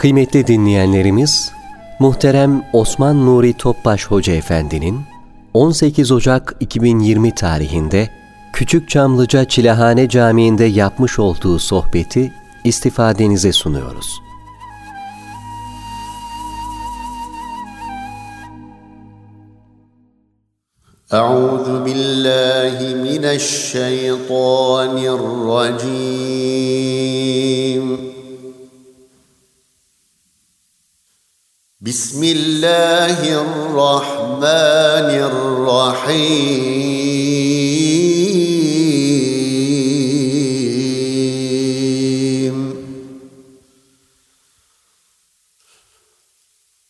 Kıymetli dinleyenlerimiz, muhterem Osman Nuri Topbaş Hoca Efendi'nin 18 Ocak 2020 tarihinde Küçük Çamlıca Çilehane Camii'nde yapmış olduğu sohbeti istifadenize sunuyoruz. أعوذ بالله من الشيطان الرجيم بسم الله الرحمن الرحيم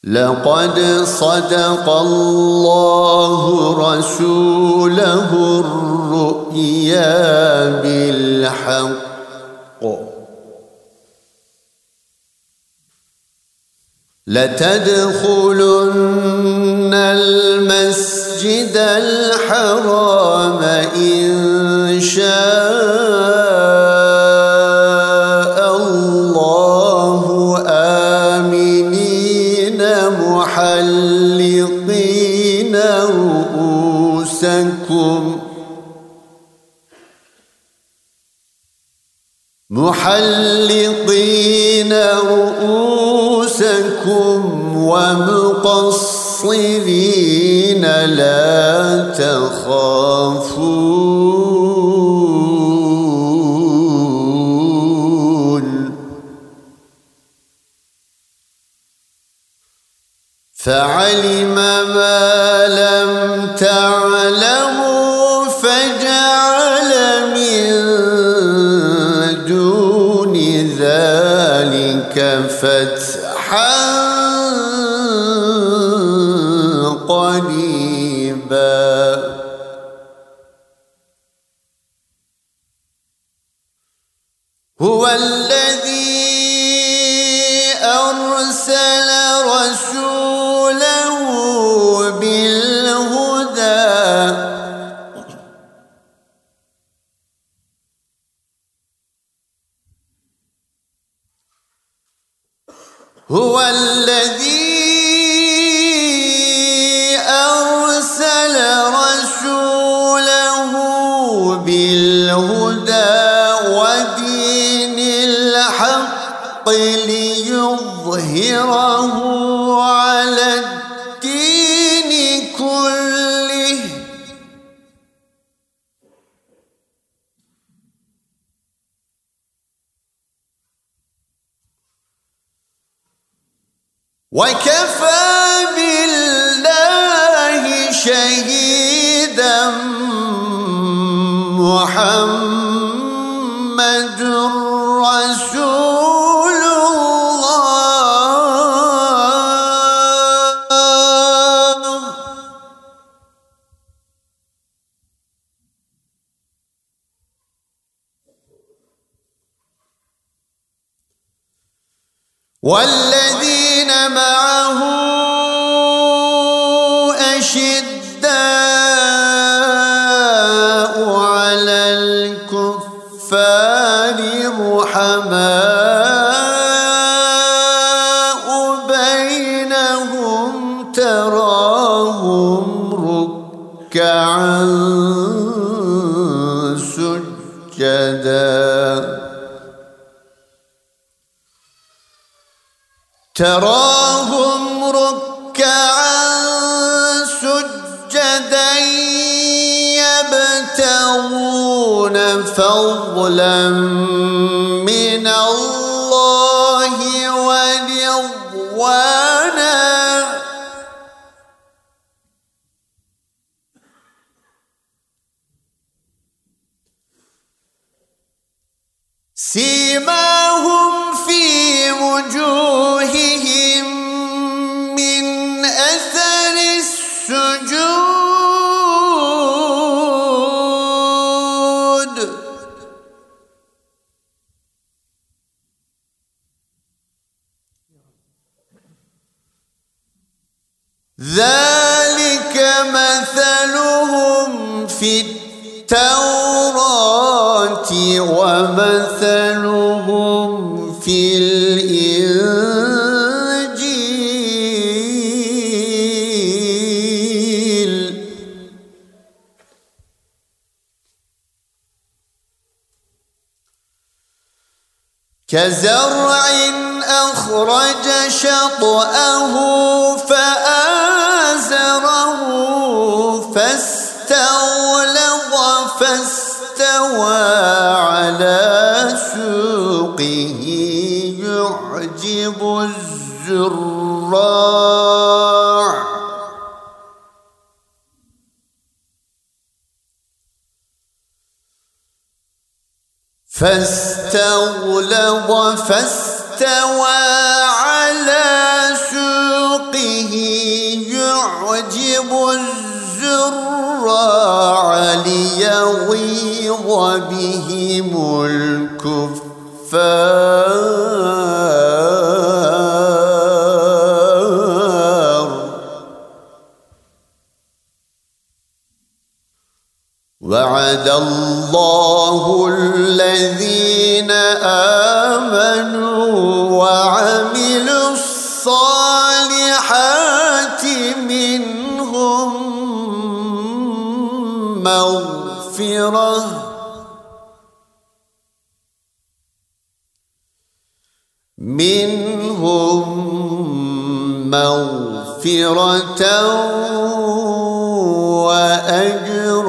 لقد صدق الله رسوله الرؤيا بالحق لتدخلن المسجد الحرام إن شاء الله. آمنين محلقين رؤوسكم. محلقين ومقصرين لا تخافون. فعلم ما لم تعلموا فجعل من دون ذلك فتحا رحماء بينهم تراهم ركعا سجدا. تراهم فضلا في التوراة ومثلهم في الإنجيل. كزرع أخرج شطأه فأخرج الزراع فاستغلظ فاستوى على سوقه يعجب الزراع ليغيظ بهم الكفار. وعد الله الذين آمنوا وعملوا الصالحات منهم مغفرة. منهم مغفرة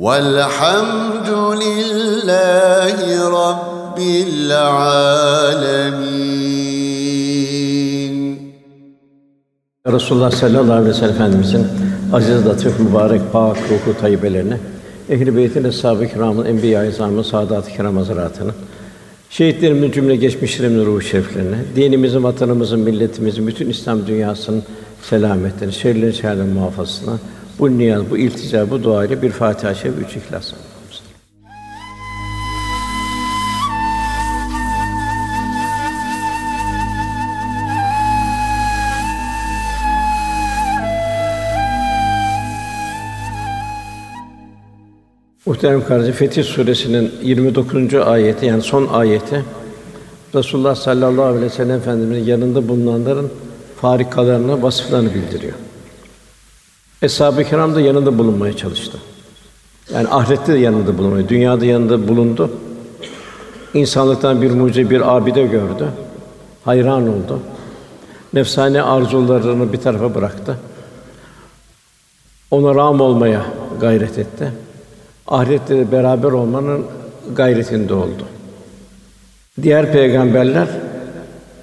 والحمد لله رب العالمين Resulullah sallallahu aleyhi ve sellem Efendimizin aziz, latif, mübarek, pak, ruhu tayyibelerine, ehl-i beytin, eshab-ı kiramın, enbiya-i izamın, saadat-ı kiram hazretlerinin, şehitlerimizin cümle geçmişlerimizin ruhu şeriflerine, dinimizin, vatanımızın, milletimizin, bütün İslam dünyasının selametlerine, şerlerin şerlerin muhafazasına, bu niyaz, bu iltica, bu dua ile bir Fatiha-i Şerif, üç İhlas. Muhterem kardeşim Fetih Suresi'nin 29. ayeti yani son ayeti Resulullah sallallahu aleyhi ve sellem Efendimizin yanında bulunanların farikalarını, vasıflarını bildiriyor. Eshab-ı Kiram da yanında bulunmaya çalıştı. Yani ahirette de yanında bulunmaya, dünyada yanında bulundu. İnsanlıktan bir mucize, bir abide gördü. Hayran oldu. Nefsane arzularını bir tarafa bıraktı. Ona rağm olmaya gayret etti. Ahirette de beraber olmanın gayretinde oldu. Diğer peygamberler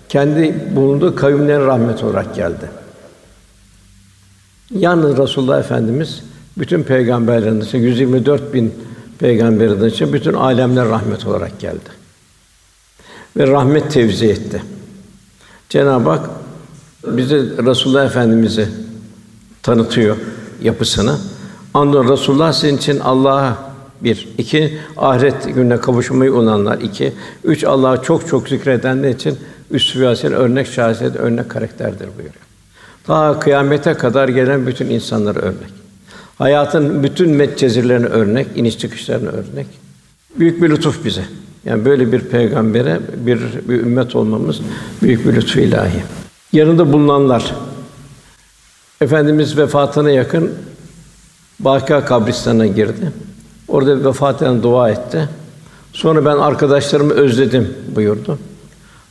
kendi bulunduğu kavimlerine rahmet olarak geldi. Yalnız Resulullah Efendimiz bütün peygamberlerin dışında 124 bin peygamberin dışında bütün alemler rahmet olarak geldi. Ve rahmet tevzi etti. Cenab-ı Hak bize Resulullah Efendimizi tanıtıyor yapısını. Andolsun Resulullah sizin için Allah'a bir, iki ahiret gününe kavuşmayı umanlar iki, üç Allah'ı çok çok zikredenler için üstü ve örnek şahsiyet, örnek karakterdir buyuruyor. Daha kıyamete kadar gelen bütün insanlara örnek. Hayatın bütün metcezirlerine örnek, iniş çıkışlarına örnek. Büyük bir lütuf bize. Yani böyle bir peygambere bir, bir ümmet olmamız büyük bir lütfu ilahi. Yanında bulunanlar Efendimiz vefatına yakın Baka kabristanına girdi. Orada vefat eden dua etti. Sonra ben arkadaşlarımı özledim buyurdu.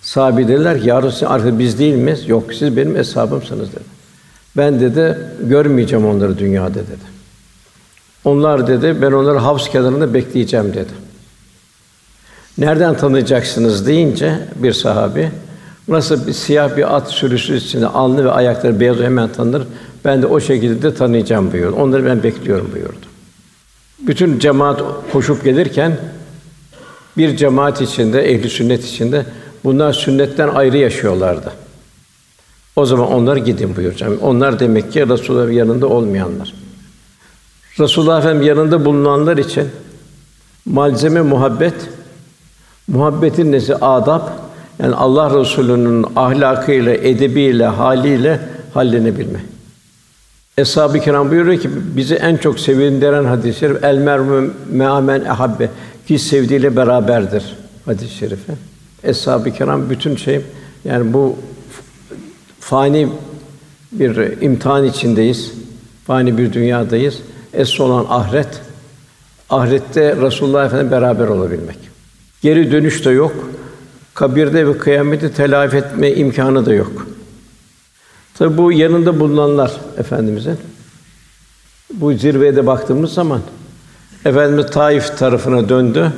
Sahabi dediler ki, Ya Resulallah, biz değil miyiz? Yok, siz benim hesabımsınız dedi. Ben dedi, görmeyeceğim onları dünyada dedi. Onlar dedi, ben onları havz kenarında bekleyeceğim dedi. Nereden tanıyacaksınız deyince bir sahabi, nasıl bir siyah bir at sürüsü içinde alnı ve ayakları beyaz hemen tanır. Ben de o şekilde de tanıyacağım buyurdu. Onları ben bekliyorum buyurdu. Bütün cemaat koşup gelirken bir cemaat içinde, ehli sünnet içinde bunlar sünnetten ayrı yaşıyorlardı. O zaman onlar gidin buyuracağım. Onlar demek ki Resulullah'ın yanında olmayanlar. Resulullah Efendimiz yanında bulunanlar için malzeme muhabbet, muhabbetin nesi adab, Yani Allah Resulü'nün ahlakıyla, edebiyle, haliyle hallenebilmek. Eshab-ı Kiram buyuruyor ki bizi en çok sevindiren hadis-i şerif el mermu me'amen ehabbe ki sevdiğiyle beraberdir hadis-i şerifi. Eshab-ı Kiram bütün şey yani bu fani bir imtihan içindeyiz. Fani bir dünyadayız. Es olan ahiret. Ahirette Resulullah Efendimiz beraber olabilmek. Geri dönüş de yok. Kabirde ve kıyameti telafi etme imkanı da yok. Tabi bu yanında bulunanlar efendimizin. Bu zirvede baktığımız zaman Efendimiz Taif tarafına döndü.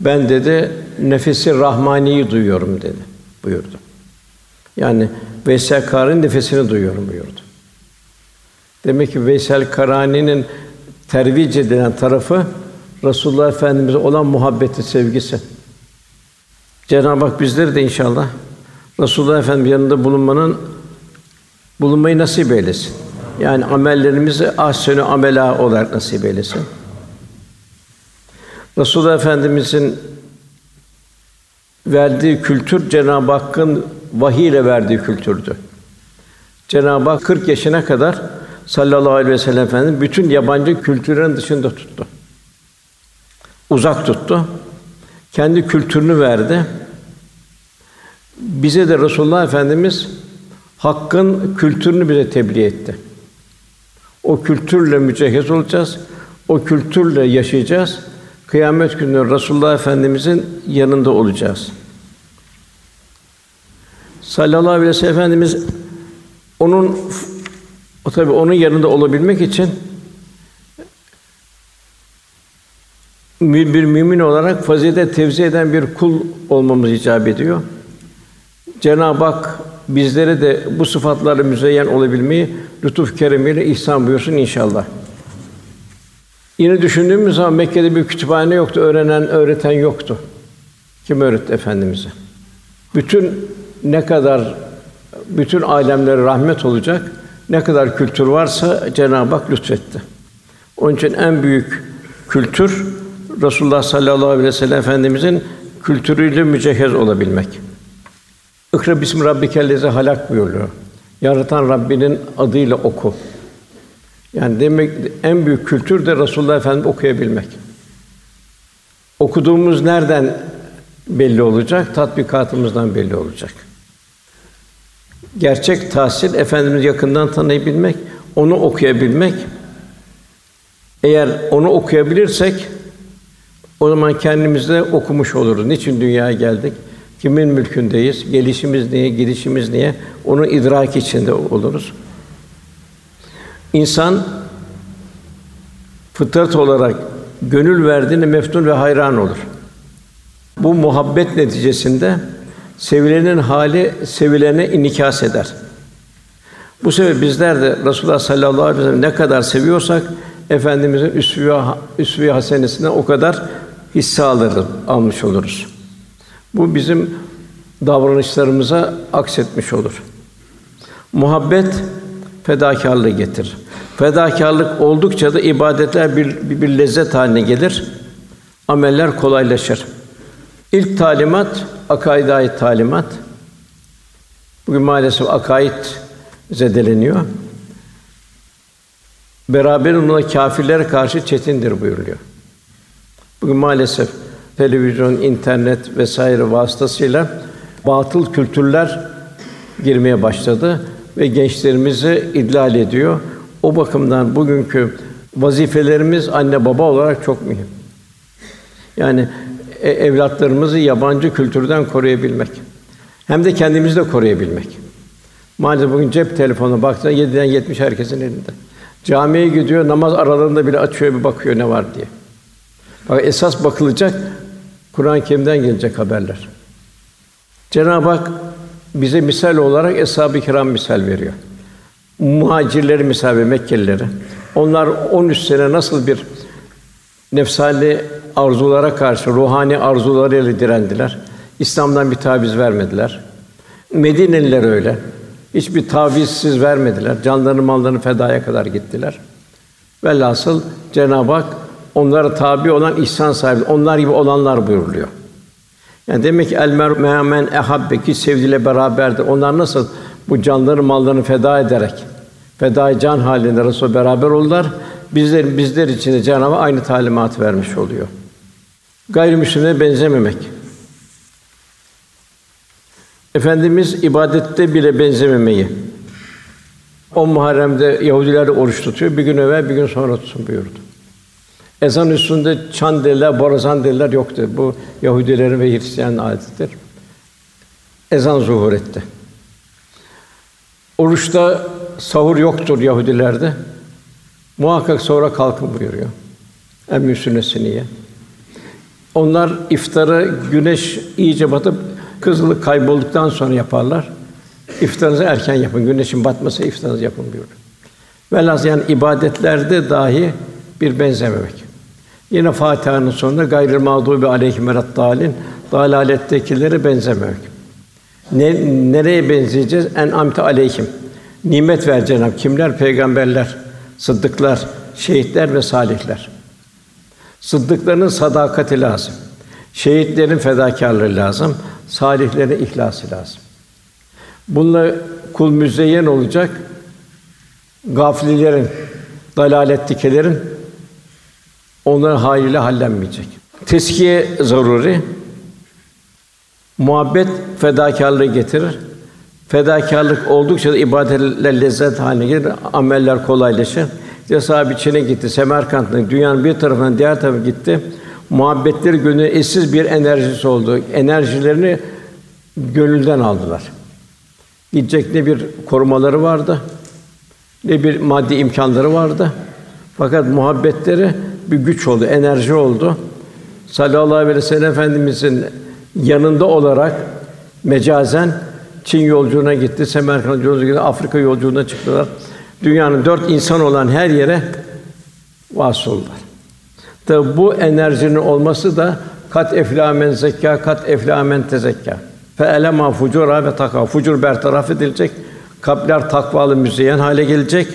Ben dedi nefesi rahmaniyi duyuyorum dedi. Buyurdu. Yani Veysel Karani'nin nefesini duyuyorum buyurdu. Demek ki Veysel Karani'nin tervic edilen tarafı Resulullah Efendimize olan muhabbeti, sevgisi. Cenab-ı Hak bizleri de inşallah Resulullah Efendimiz yanında bulunmanın bulunmayı nasip eylesin. Yani amellerimizi ahsenü amela olarak nasip eylesin. Resulullah Efendimizin verdiği kültür Cenab-ı Hakk'ın vahiy ile verdiği kültürdü. Cenab-ı Hak 40 yaşına kadar sallallahu aleyhi ve sellem Efendimiz bütün yabancı kültürlerin dışında tuttu. Uzak tuttu. Kendi kültürünü verdi. Bize de Resulullah Efendimiz Hakk'ın kültürünü bize tebliğ etti. O kültürle mücehhez olacağız. O kültürle yaşayacağız. Kıyamet günü Resulullah Efendimizin yanında olacağız. Sallallahu aleyhi ve sellem Efendimiz onun o tabi onun yanında olabilmek için bir mümin olarak fazilet tevzi eden bir kul olmamız icap ediyor. Cenab-ı Hak bizlere de bu sıfatlarla müzeyyen olabilmeyi lütuf keremiyle ihsan buyursun inşallah. Yine düşündüğümüz zaman Mekke'de bir kütüphane yoktu, öğrenen, öğreten yoktu. Kim öğretti efendimize? Bütün ne kadar bütün alemlere rahmet olacak ne kadar kültür varsa Cenab-ı Hak lütfetti. Onun için en büyük kültür Resulullah sallallahu aleyhi ve sellem efendimizin kültürüyle mücehhez olabilmek. İkra bismi rabbikellezi halak buyuruyor. Yaratan Rabbinin adıyla oku. Yani demek en büyük kültür de Resulullah Efendimiz okuyabilmek. Okuduğumuz nereden belli olacak? Tatbikatımızdan belli olacak. Gerçek tahsil efendimiz yakından tanıyabilmek, onu okuyabilmek. Eğer onu okuyabilirsek o zaman kendimizde okumuş oluruz. Niçin dünyaya geldik? Kimin mülkündeyiz? Gelişimiz niye? Gidişimiz niye? Onu idrak içinde oluruz. İnsan fıtrat olarak gönül verdiğinde meftun ve hayran olur. Bu muhabbet neticesinde sevilenin hali sevilene inikas eder. Bu sebeple bizler de Resulullah sallallahu aleyhi ve sellem ne kadar seviyorsak efendimizin üsve üsve hasenesinden o kadar hisse alırız, almış oluruz. Bu bizim davranışlarımıza aksetmiş olur. Muhabbet fedakarlığı getirir. Fedakarlık oldukça da ibadetler bir, bir, bir lezzet haline gelir. Ameller kolaylaşır. İlk talimat akaide ait talimat. Bugün maalesef akaid zedeleniyor. Beraber onunla kâfirlere karşı çetindir buyuruluyor. Bugün maalesef televizyon, internet vesaire vasıtasıyla batıl kültürler girmeye başladı ve gençlerimizi idlal ediyor. O bakımdan bugünkü vazifelerimiz anne baba olarak çok mühim. Yani e, evlatlarımızı yabancı kültürden koruyabilmek. Hem de kendimizi de koruyabilmek. Maalesef bugün cep telefonu baktığında 7'den 70 herkesin elinde. Camiye gidiyor, namaz aralarında bile açıyor bir bakıyor ne var diye. Bak esas bakılacak Kur'an-ı Kerim'den gelecek haberler. Cenab-ı Hak bize misal olarak eshab-ı kiram misal veriyor. Muhacirleri misal veriyor, Mekkelileri. Onlar 13 sene nasıl bir nefsani arzulara karşı ruhani arzularıyla direndiler. İslam'dan bir taviz vermediler. Medineliler öyle. Hiçbir tavizsiz vermediler. Canlarını, mallarını fedaya kadar gittiler. Velhasıl Cenab-ı Hak onlara tabi olan ihsan sahibi, onlar gibi olanlar buyuruluyor. Yani demek ki el mer men ehabbe ki sevdiğiyle beraberdir. Onlar nasıl bu canları mallarını feda ederek feda can halinde Resul beraber oldular. Bizler bizler için de Cenab-ı aynı talimat vermiş oluyor. Gayrimüslimlere benzememek. Efendimiz ibadette bile benzememeyi. O Muharrem'de Yahudiler oruç tutuyor. Bir gün evvel, bir gün sonra tutsun buyurdu. Ezan üstünde çan deliler, borazan deliler yoktu. Bu Yahudilerin ve Hristiyan adetidir. Ezan zuhur etti. Oruçta sahur yoktur Yahudilerde. Muhakkak sonra kalkın buyuruyor. En sünnetini Onlar iftarı güneş iyice batıp kızılık kaybolduktan sonra yaparlar. İftarınızı erken yapın. Güneşin batması iftarınızı yapın buyuruyor. Velhâsıl yani ibadetlerde dahi bir benzememek. Yine Fatiha'nın sonunda gayrı mağdubi aleyhim dalin dalalettekileri benzememek. Ne, nereye benzeyeceğiz? En amte aleyhim. Nimet ver Cenab kimler? Peygamberler, sıddıklar, şehitler ve salihler. Sıddıkların sadakati lazım. Şehitlerin fedakarlığı lazım. Salihlerin ihlası lazım. Bununla kul müzeyyen olacak. Gafililerin, dalalettikelerin onların haliyle hallenmeyecek. Teskiye zaruri. Muhabbet fedakarlığı getirir. Fedakarlık oldukça da ibadetler lezzet haline gelir, ameller kolaylaşır. İşte sahibi Çin'e gitti, Semerkant'ın dünyanın bir tarafından diğer tarafa gitti. Muhabbetleri gönül eşsiz bir enerjisi oldu. Enerjilerini gönülden aldılar. Gidecek ne bir korumaları vardı, ne bir maddi imkanları vardı. Fakat muhabbetleri bir güç oldu, enerji oldu. Sallallahu aleyhi ve sellem Efendimizin yanında olarak mecazen Çin yolculuğuna gitti, Semerkant yolculuğuna gitti, Afrika yolculuğuna çıktılar. Dünyanın dört insan olan her yere vasıl oldular. Tabi bu enerjinin olması da kat eflamen zekka, kat eflamen tezekka. Fe elema fucura ve taka. Fucur bertaraf edilecek. Kalpler takvalı müzeyyen hale gelecek.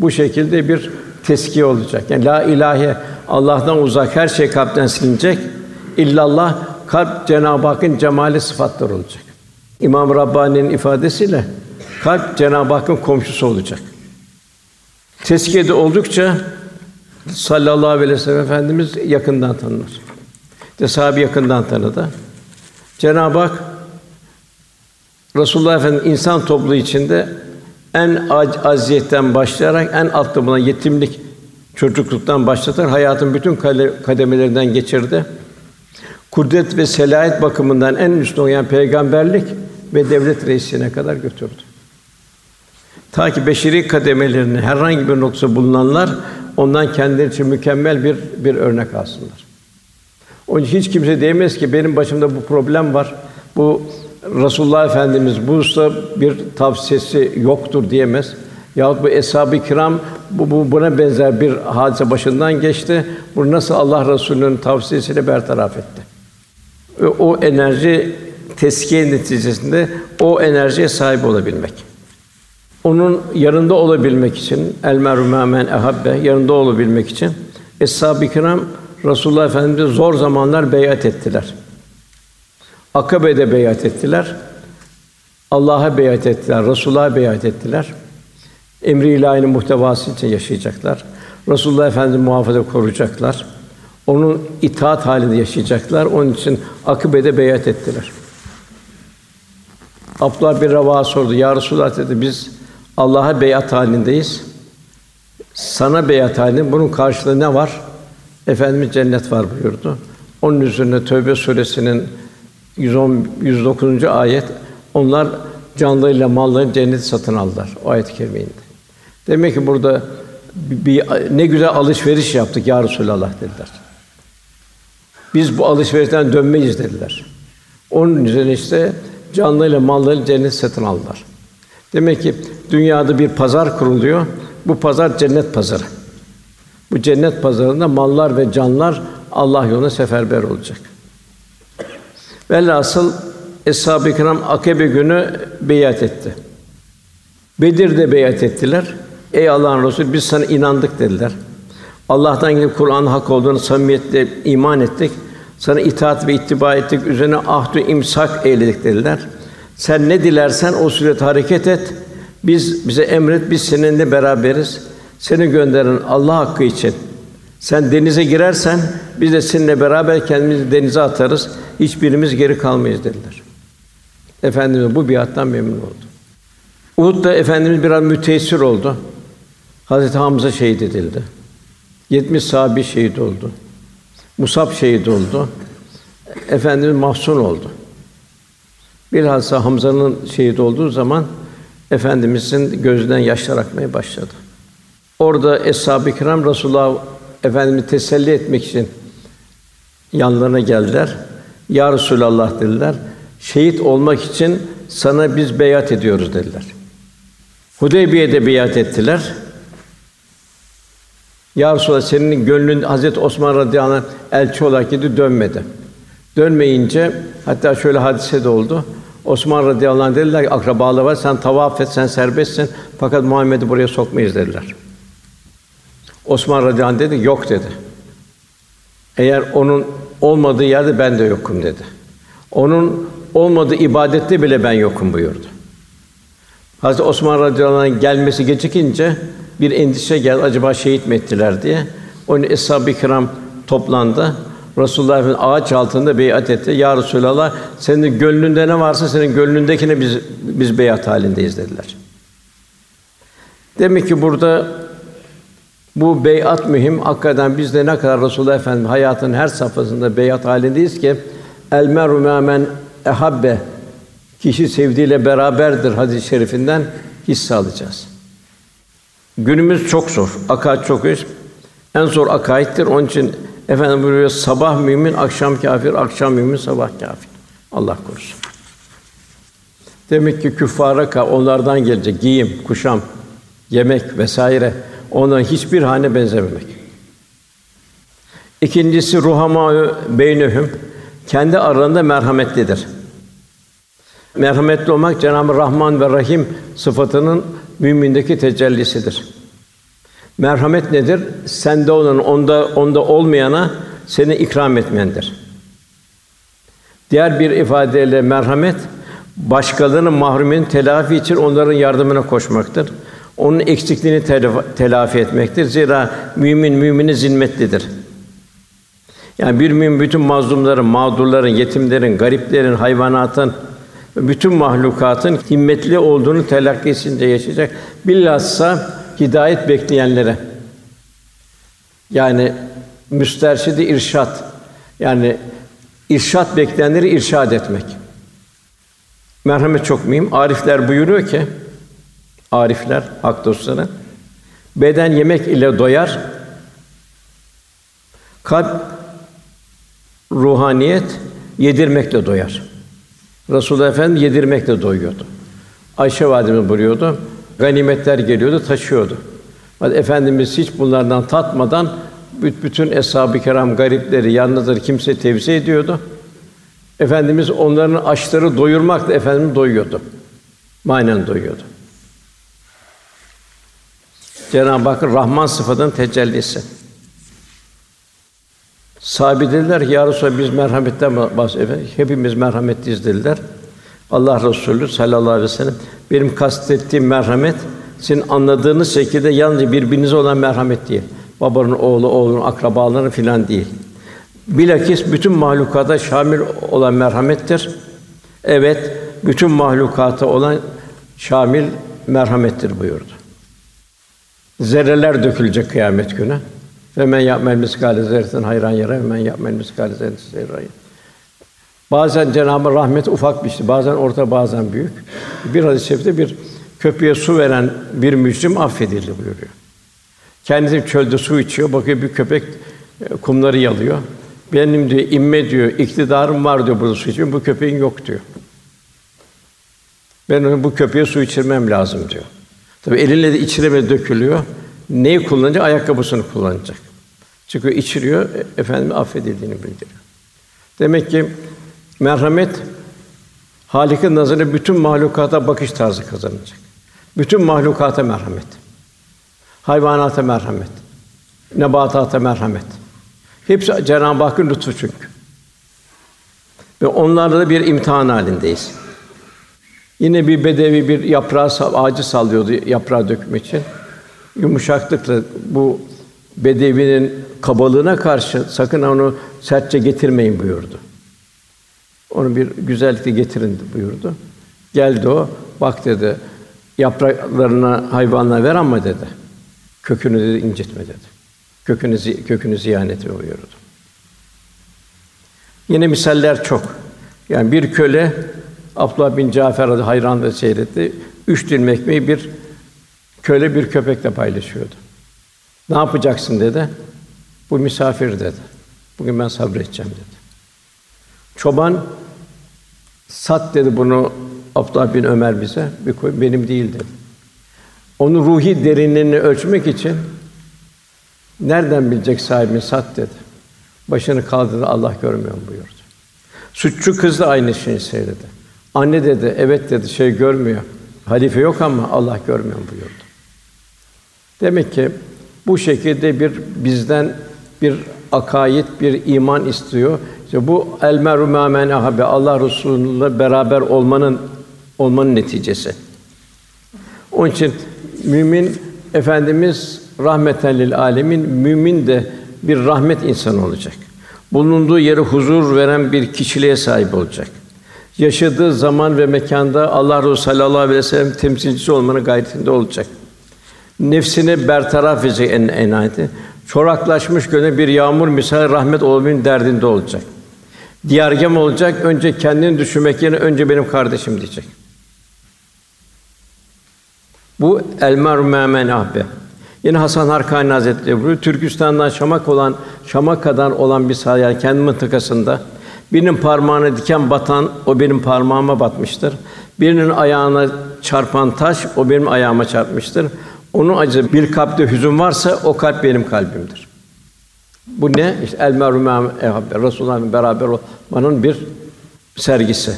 Bu şekilde bir teskiye olacak. Yani la ilahe Allah'tan uzak her şey kalpten silinecek. İllallah kalp Cenab-ı Hakk'ın cemali sıfatları olacak. İmam Rabbani'nin ifadesiyle kalp Cenab-ı Hakk'ın komşusu olacak. Teskiyede oldukça sallallahu aleyhi ve sellem efendimiz yakından tanınır. İşte sahabe yakından tanıdı. Cenab-ı Hak Resulullah Efendimiz insan topluluğu içinde en aziyetten başlayarak en altta bulunan yetimlik, çocukluktan başlatarak hayatın bütün kademelerinden geçirdi. Kudret ve selahiyet bakımından en üstün olan peygamberlik ve devlet reisine kadar götürdü. Ta ki beşeri kademelerini herhangi bir noktası bulunanlar ondan kendileri için mükemmel bir bir örnek alsınlar. Onun için hiç kimse diyemez ki benim başımda bu problem var. Bu Resulullah Efendimiz bu usta bir tavsiyesi yoktur diyemez. Yahut bu eshab-ı kiram bu, bu buna benzer bir hadise başından geçti. Bu nasıl Allah Resulü'nün tavsiyesiyle bertaraf etti. Ve o enerji teskiye neticesinde o enerjiye sahip olabilmek. Onun yanında olabilmek için el merhumen ehabbe yanında olabilmek için eshab-ı kiram Resulullah Efendimize zor zamanlar beyat ettiler. Akabe'de beyat ettiler. Allah'a beyat ettiler, Resulullah'a beyat ettiler. Emri ilahinin muhtevası için yaşayacaklar. Resulullah Efendimizi muhafaza koruyacaklar. Onun itaat halinde yaşayacaklar. Onun için akıbede beyat ettiler. Abdullah bir Rava sordu. Ya Resulullah dedi biz Allah'a beyat halindeyiz. Sana beyat halinde bunun karşılığı ne var? Efendimiz cennet var buyurdu. Onun üzerine Tövbe suresinin 110 109. ayet onlar canlarıyla mallarını cennet satın aldılar. O ayet-i. Demek ki burada bir, ne güzel alışveriş yaptık ya Resulallah dediler. Biz bu alışverişten dönmeyiz dediler. Onun üzerine işte canlıyla malları cennet satın aldılar. Demek ki dünyada bir pazar kuruluyor. Bu pazar cennet pazarı. Bu cennet pazarında mallar ve canlar Allah yolunda seferber olacak. Velhasıl Eshab-ı Kiram Akabe günü beyat etti. Bedir'de beyat ettiler. Ey Allah'ın Resulü biz sana inandık dediler. Allah'tan gelip Kur'an hak olduğunu samimiyetle iman ettik. Sana itaat ve ittiba ettik, üzerine ahd imsak eyledik dediler. Sen ne dilersen o surette hareket et. Biz bize emret, biz seninle beraberiz. Seni gönderen Allah hakkı için. Sen denize girersen biz de seninle beraber kendimizi denize atarız. Hiçbirimiz geri kalmayız dediler. Efendimiz bu biattan memnun oldu. Uhud'da Efendimiz biraz müteessir oldu. Hazreti Hamza şehit edildi. 70 sahabi şehit oldu. Musab şehit oldu. Efendimiz mahzun oldu. Bilhassa Hamza'nın şehit olduğu zaman Efendimizin gözünden yaşlar akmaya başladı. Orada eshab-ı kiram Resulullah Efendimizi teselli etmek için yanlarına geldiler. Ya Resulallah dediler. Şehit olmak için sana biz beyat ediyoruz dediler. Hudeybiye'de beyat ettiler. Ya Resulallah senin gönlün Hazret Osman radıyallahu anh elçi olarak gidi dönmedi. Dönmeyince hatta şöyle hadise de oldu. Osman radıyallahu anh dediler ki akrabaları var sen tavaf et sen serbestsin fakat Muhammed'i buraya sokmayız dediler. Osman radıyallahu anh dedi yok dedi. Eğer onun olmadığı yerde ben de yokum dedi. Onun olmadığı ibadette bile ben yokum buyurdu. Hazreti Osman radıyallahu anh gelmesi gecikince bir endişe geldi. Acaba şehit mi ettiler diye. Onun eshab-ı kiram toplandı. Resulullah Efendimiz ağaç altında beyat etti. Ya Resulallah, senin gönlünde ne varsa senin gönlündekine biz biz beyat halindeyiz dediler. Demek ki burada bu beyat mühim. Hakikaten biz de ne kadar Resulullah Efendimiz hayatın her safhasında beyat halindeyiz ki el meru men ehabbe kişi sevdiğiyle beraberdir hadis-i şerifinden hisse alacağız. Günümüz çok zor. Akaid çok üst. En zor akaittir. Onun için efendim buyuruyor sabah mümin, akşam kafir, akşam mümin, sabah kafir. Allah korusun. Demek ki küffara onlardan gelecek giyim, kuşam, yemek vesaire onların hiçbir hane benzememek. İkincisi ruhama beynehum kendi aralarında merhametlidir. Merhametli olmak Cenab-ı Rahman ve Rahim sıfatının mümindeki tecellisidir. Merhamet nedir? Sende olan onda onda olmayana seni ikram etmendir. Diğer bir ifadeyle merhamet başkalarının mahrumin telafi için onların yardımına koşmaktır. Onun eksikliğini telafi etmektir. Zira mümin mümini zimmetlidir. Yani bir mümin bütün mazlumların, mağdurların, yetimlerin, gariplerin, hayvanatın, bütün mahlukatın himmetli olduğunu telakkisinde yaşayacak. Bilhassa hidayet bekleyenlere yani müsterşidi irşat yani irşat bekleyenleri irşad etmek. Merhamet çok mühim. Arifler buyuruyor ki arifler, hak dostları beden yemek ile doyar. Kalp ruhaniyet yedirmekle doyar. Resulullah Efendimiz yedirmekle doyuyordu. Ayşe validemiz buyuruyordu. Ganimetler geliyordu, taşıyordu. Hadi Efendimiz hiç bunlardan tatmadan bütün eshab-ı kiram garipleri yalnızları kimse tevzi ediyordu. Efendimiz onların açları doyurmakla efendimiz doyuyordu. Manen doyuyordu. Cenab-ı Hakk'ın Rahman sıfatının tecellisi. Sahabe dediler ki, Ya Resulallah, biz merhametten bahsediyoruz. Hepimiz merhametliyiz dediler. Allah Resulü sallallahu aleyhi ve sellem benim kastettiğim merhamet sizin anladığınız şekilde yalnızca birbirinize olan merhamet değil. Babanın oğlu, oğlunun akrabalarının filan değil. Bilakis bütün mahlukata şamil olan merhamettir. Evet, bütün mahlukata olan şamil merhamettir buyurdu. Zerreler dökülecek kıyamet günü. Ve men ya'mel miskale zerretin hayran yara ve men ya'mel miskale zerretin Bazen Cenab-ı Rahmet ufak bir şey, bazen orta, bazen büyük. Bir hadis-i şerifte bir köpeğe su veren bir mücrim affedildi buyuruyor. Kendisi çölde su içiyor, bakıyor bir köpek e, kumları yalıyor. Benim diyor imme diyor, iktidarım var diyor burada su içiyor. Bu köpeğin yok diyor. Ben bu köpeğe su içirmem lazım diyor. Tabi elinle de içireme dökülüyor. Neyi kullanacak? Ayakkabısını kullanacak. Çünkü içiriyor, e, efendim affedildiğini bildiriyor. Demek ki merhamet Halik'in nazarında bütün mahlukata bakış tarzı kazanacak. Bütün mahlukata merhamet. Hayvanata merhamet. Nebatata merhamet. Hepsi Cenab-ı Hakk'ın lütfu çünkü. Ve onlarla da bir imtihan halindeyiz. Yine bir bedevi bir yaprağı ağacı sallıyordu yaprağı dökmek için. Yumuşaklıkla bu bedevinin kabalığına karşı sakın onu sertçe getirmeyin buyurdu. Onu bir güzellikle getirin buyurdu. Geldi o, bak dedi, yapraklarına hayvanlara ver ama dedi. Kökünü dedi incitme dedi. Kökünü kökünü ziyan etme buyurdu. Yine misaller çok. Yani bir köle Abdullah bin Cafer hayran ve seyretti. Üç dilim ekmeği bir köle bir köpekle paylaşıyordu. Ne yapacaksın dedi. Bu misafir dedi. Bugün ben sabredeceğim dedi. Çoban sat dedi bunu Abdullah bin Ömer bize. Bir koy, benim değil dedi. Onu ruhi derinliğini ölçmek için nereden bilecek sahibini sat dedi. Başını kaldırdı Allah görmüyor mu buyurdu. Suçlu kız da aynı şeyi söyledi. Anne dedi, evet dedi, şey görmüyor. Halife yok ama Allah görmüyor buyurdu. Demek ki bu şekilde bir bizden bir akaid, bir iman istiyor. İşte bu el meru men Allah Resulü'yle beraber olmanın olmanın neticesi. Onun için mümin efendimiz rahmeten lil alemin mümin de bir rahmet insanı olacak. Bulunduğu yere huzur veren bir kişiliğe sahip olacak. Yaşadığı zaman ve mekanda Allah Resulü sallallahu aleyhi ve sellem temsilcisi olmanın gayretinde olacak. Nefsini bertaraf edecek en enayeti. Çoraklaşmış gönül bir yağmur misal rahmet olmanın derdinde olacak. Diyargem olacak. Önce kendini düşünmek yerine önce benim kardeşim diyecek. Bu el meru men ahbe. Yine Hasan Harkani Hazretleri buyuruyor. Türkistan'dan Şamak olan Şamaka'dan olan bir sahaya kendi mıntıkasında birinin parmağına diken batan o benim parmağıma batmıştır. Birinin ayağına çarpan taş o benim ayağıma çarpmıştır. Onun acı bir kalpte hüzün varsa o kalp benim kalbimdir. Bu ne? İşte el merhum Resulullah'la beraber olmanın bir sergisi.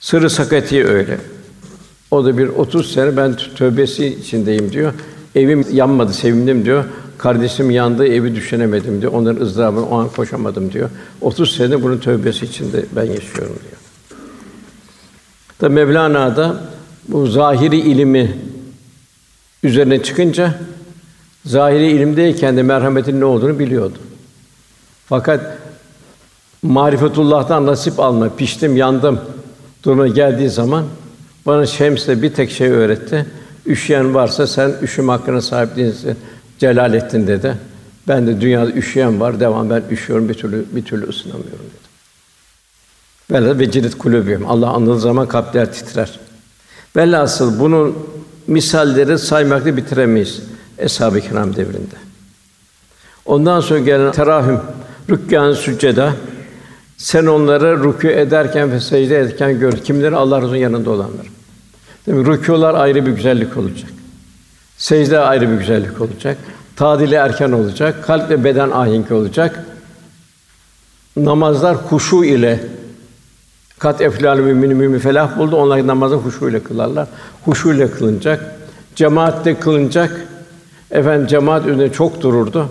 Sırrı sakati öyle. O da bir 30 sene ben tövbesi içindeyim diyor. Evim yanmadı, sevindim diyor. Kardeşim yandı, evi düşünemedim diyor. Onların ızdırabını o an koşamadım diyor. 30 sene bunun tövbesi içinde ben yaşıyorum diyor. Da Mevlana da bu zahiri ilimi üzerine çıkınca zahiri ilimdeyken de merhametin ne olduğunu biliyordu. Fakat marifetullah'tan nasip alma, piştim, yandım duruma geldiği zaman bana Şems de bir tek şey öğretti. Üşüyen varsa sen üşüm hakkına sahip değilsin. Celalettin dedi. Ben de dünyada üşüyen var, devam ben üşüyorum bir türlü bir türlü ısınamıyorum dedi. Böyle ve cirit kulübüm. Allah anıldığı zaman kalpler titrer. Velhasıl bunun misalleri saymakla bitiremeyiz Eshab-ı Kiram devrinde. Ondan sonra gelen terahüm, rükkan sücceda sen onları rükû ederken ve secde ederken gör. Kimleri Allah Resulü'nün yanında olanlar. Demek rükûlar ayrı bir güzellik olacak. Secde ayrı bir güzellik olacak. Tadili erken olacak. Kalp ve beden ahenk olacak. Namazlar huşu ile kat eflal mümin mümin felah buldu. Onlar namazı huşu ile kılarlar. Huşu ile kılınacak. Cemaatte kılınacak. Efendim cemaat üzerinde çok dururdu.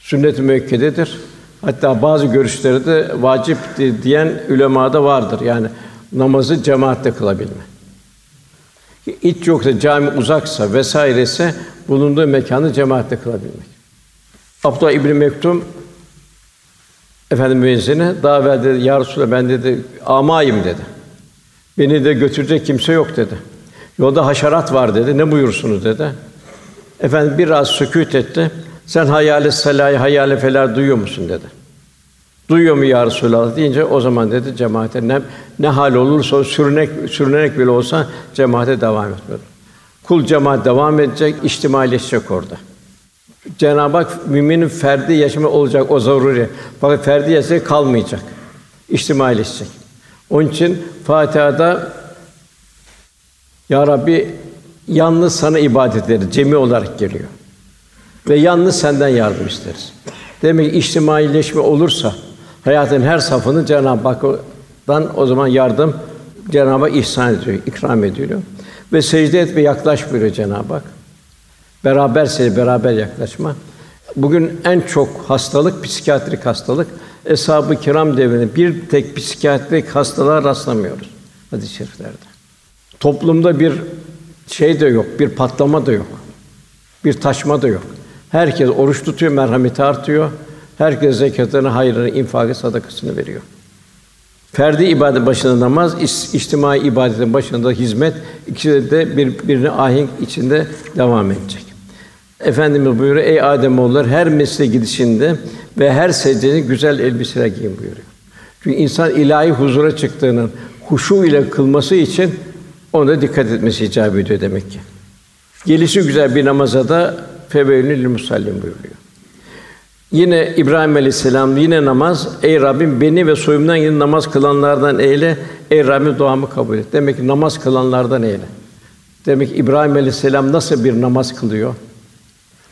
Sünnet-i müekkededir. Hatta bazı görüşleri de vacip diyen ulema da vardır. Yani namazı cemaatte kılabilme. İç yoksa cami uzaksa vesairese bulunduğu mekanı cemaatle kılabilmek. Abdullah İbn Mektum efendim müezzine daha evvel dedi ya Resulallah ben dedi amayım dedi. Beni de götürecek kimse yok dedi. Yolda haşerat var dedi. Ne buyursunuz dedi. Efendim biraz sükût etti. Sen hayali salayı, hayali felar duyuyor musun dedi. Duyuyor mu ya Resulallah deyince o zaman dedi cemaate ne, ne hal olursa sürünek sürünerek bile olsa cemaate devam etmeli. Kul cemaat devam edecek, içtimaileşecek orada. Cenab-ı Hak müminin ferdi yaşamı olacak o zaruri. Fakat ferdi yaşamı kalmayacak. İçtimaileşecek. Onun için Fatiha'da Ya Rabbi yalnız sana ibadet ederiz. Cemi olarak geliyor. Ve yalnız senden yardım isteriz. Demek ki olursa hayatın her safını Cenab-ı Hak'tan o zaman yardım Cenab-ı Hak ihsan ediyor, ikram ediliyor. Ve secde et ve yaklaş buyuruyor Cenab-ı Hak. Beraber secde, beraber yaklaşma. Bugün en çok hastalık psikiyatrik hastalık. Eshab-ı Kiram devrinde bir tek psikiyatrik hastalığa rastlamıyoruz hadis-i şeriflerde. Toplumda bir şey de yok, bir patlama da yok. Bir taşma da yok. Herkes oruç tutuyor, merhameti artıyor. Herkes zekatını, hayrını, infakı, sadakasını veriyor. Ferdi ibadet başında namaz, içtimai ibadetin başında hizmet, ikisi de birbirine ahenk içinde devam edecek. Efendimiz buyuruyor, ey Adem oğulları her mesle gidişinde ve her secdede güzel elbiseler giyin buyuruyor. Çünkü insan ilahi huzura çıktığının huşu ile kılması için ona dikkat etmesi icap ediyor demek ki. Gelişi güzel bir namaza da feveylül musallim buyuruyor. Yine İbrahim Aleyhisselam yine namaz. Ey Rabbim beni ve soyumdan yine namaz kılanlardan eyle. Ey Rabbim duamı kabul et. Demek ki namaz kılanlardan eyle. Demek ki İbrahim Aleyhisselam nasıl bir namaz kılıyor?